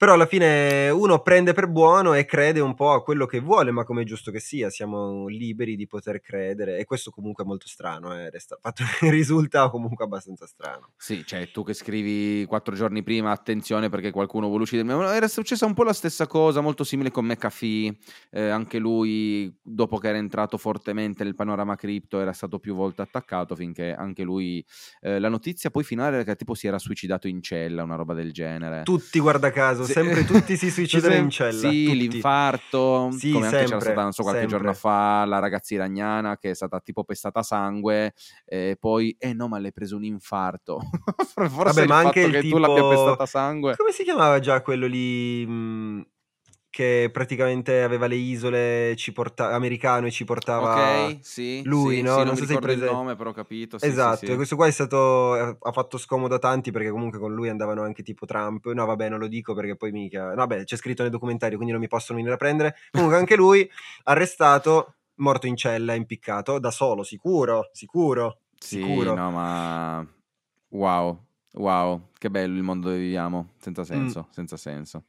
Speaker 1: però alla fine uno prende per buono e crede un po' a quello che vuole, ma come è giusto che sia, siamo liberi di poter credere e questo comunque è molto strano, eh, resta, <laughs> fatto, risulta comunque abbastanza strano.
Speaker 2: Sì, cioè tu che scrivi quattro giorni prima, attenzione perché qualcuno vuole uccidermi. Era successa un po' la stessa cosa, molto simile con McAfee. Eh, anche lui, dopo che era entrato fortemente nel panorama cripto, era stato più volte attaccato finché anche lui... eh, la notizia poi finale era che tipo si era suicidato in cella, una roba del genere.
Speaker 1: Tutti, guarda caso. Sempre tutti si suicidano in cella.
Speaker 2: Sì,
Speaker 1: tutti.
Speaker 2: l'infarto,
Speaker 1: Sì,
Speaker 2: come anche c'era
Speaker 1: sempre,
Speaker 2: stata, non so, qualche
Speaker 1: sempre.
Speaker 2: giorno fa, la ragazza iraniana che è stata tipo pestata a sangue e poi, eh no, ma le hai preso un infarto. <laughs> Forse
Speaker 1: Vabbè, ma anche
Speaker 2: che tu l'abbia
Speaker 1: tipo-
Speaker 2: pestata a sangue.
Speaker 1: Come si chiamava già quello lì mh, che praticamente aveva le isole ci porta- americano e ci portava...
Speaker 2: Ok, sì.
Speaker 1: lui,
Speaker 2: sì,
Speaker 1: no?
Speaker 2: sì,
Speaker 1: Non
Speaker 2: non
Speaker 1: so se hai
Speaker 2: ricordo il nome, però ho capito. sì,
Speaker 1: Esatto, e questo qua è stato ha fatto scomodo a tanti perché comunque con lui andavano anche tipo Trump. No, vabbè, non lo dico perché poi mica. No, vabbè, c'è scritto nel documentario, quindi non mi possono venire a prendere. Comunque anche lui arrestato, morto in cella, impiccato da solo, sicuro, sicuro. Sicuro.
Speaker 2: no, ma wow, wow, che bello il mondo dove viviamo,
Speaker 1: Mm.
Speaker 2: senza senso, senza senso.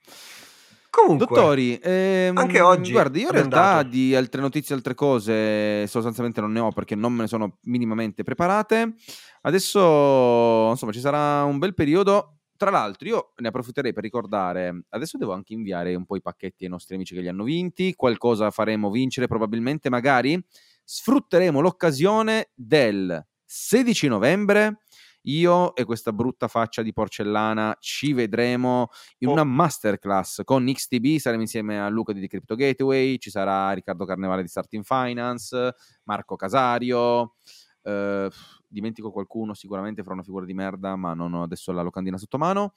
Speaker 1: Comunque,
Speaker 2: Dottori, ehm,
Speaker 1: anche oggi
Speaker 2: guardi, io in realtà
Speaker 1: dato.
Speaker 2: di altre notizie, altre cose, sostanzialmente non ne ho perché non me ne sono minimamente preparate. Adesso, insomma, ci sarà un bel periodo. Tra l'altro, io ne approfitterei per ricordare, adesso devo anche inviare un po' i pacchetti ai nostri amici che li hanno vinti, qualcosa faremo vincere probabilmente, magari sfrutteremo l'occasione del 16 novembre. Io e questa brutta faccia di porcellana ci vedremo in
Speaker 1: Oh.
Speaker 2: una masterclass con XTB. Saremo insieme a Luca di The Crypto Gateway. Ci sarà Riccardo Carnevale di Starting Finance, Marco Casario. eh, dimentico qualcuno, sicuramente farò una figura di merda, ma non ho adesso la locandina sotto mano.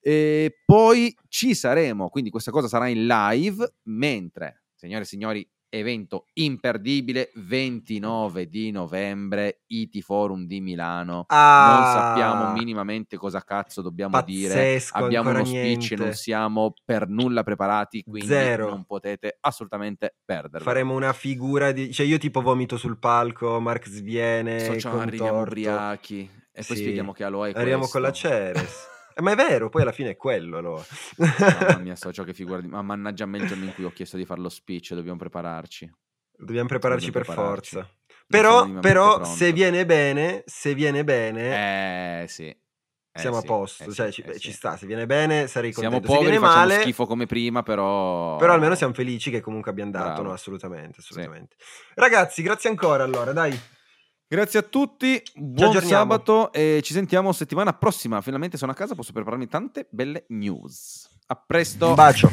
Speaker 2: E poi ci saremo, quindi questa cosa sarà in live, mentre, signore e signori, evento imperdibile 29 di novembre, IT Forum di Milano. Non
Speaker 1: Ah,
Speaker 2: sappiamo minimamente cosa cazzo dobbiamo dire.
Speaker 1: pazzesco,
Speaker 2: Abbiamo
Speaker 1: ancora
Speaker 2: uno speech e
Speaker 1: niente.
Speaker 2: non siamo per nulla preparati, quindi
Speaker 1: Zero.
Speaker 2: non potete assolutamente perderlo.
Speaker 1: Faremo una figura di... Cioè io tipo vomito sul palco, Mark sviene,
Speaker 2: Socio, arriviamo ubriachi e poi
Speaker 1: Sì.
Speaker 2: spieghiamo che Aloha è
Speaker 1: Arriviamo con la
Speaker 2: questo.
Speaker 1: Ceres. <laughs> Eh, ma è vero, poi alla fine è quello allora.
Speaker 2: Mamma mia, socio, <laughs> che figura di... Ma mannaggia a me il giorno in cui ho chiesto di fare lo speech, dobbiamo prepararci.
Speaker 1: Dobbiamo prepararci
Speaker 2: Dobbiamo
Speaker 1: per
Speaker 2: prepararci.
Speaker 1: forza. Però, però se viene bene, se viene bene,
Speaker 2: Eh sì. Eh,
Speaker 1: siamo
Speaker 2: sì,
Speaker 1: a posto.
Speaker 2: eh sì,
Speaker 1: cioè, ci,
Speaker 2: eh sì.
Speaker 1: ci sta, se viene bene sarei
Speaker 2: Siamo
Speaker 1: contento. Se
Speaker 2: poveri,
Speaker 1: viene
Speaker 2: facciamo
Speaker 1: male,
Speaker 2: schifo come prima, però...
Speaker 1: però almeno siamo felici che comunque abbiamo dato,
Speaker 2: Bravo.
Speaker 1: no? Assolutamente, assolutamente. Ragazzi, grazie ancora allora, dai.
Speaker 2: Grazie a tutti, buon sabato e ci sentiamo settimana prossima. Finalmente sono a casa, posso prepararmi tante belle news. A presto.
Speaker 1: Un bacio.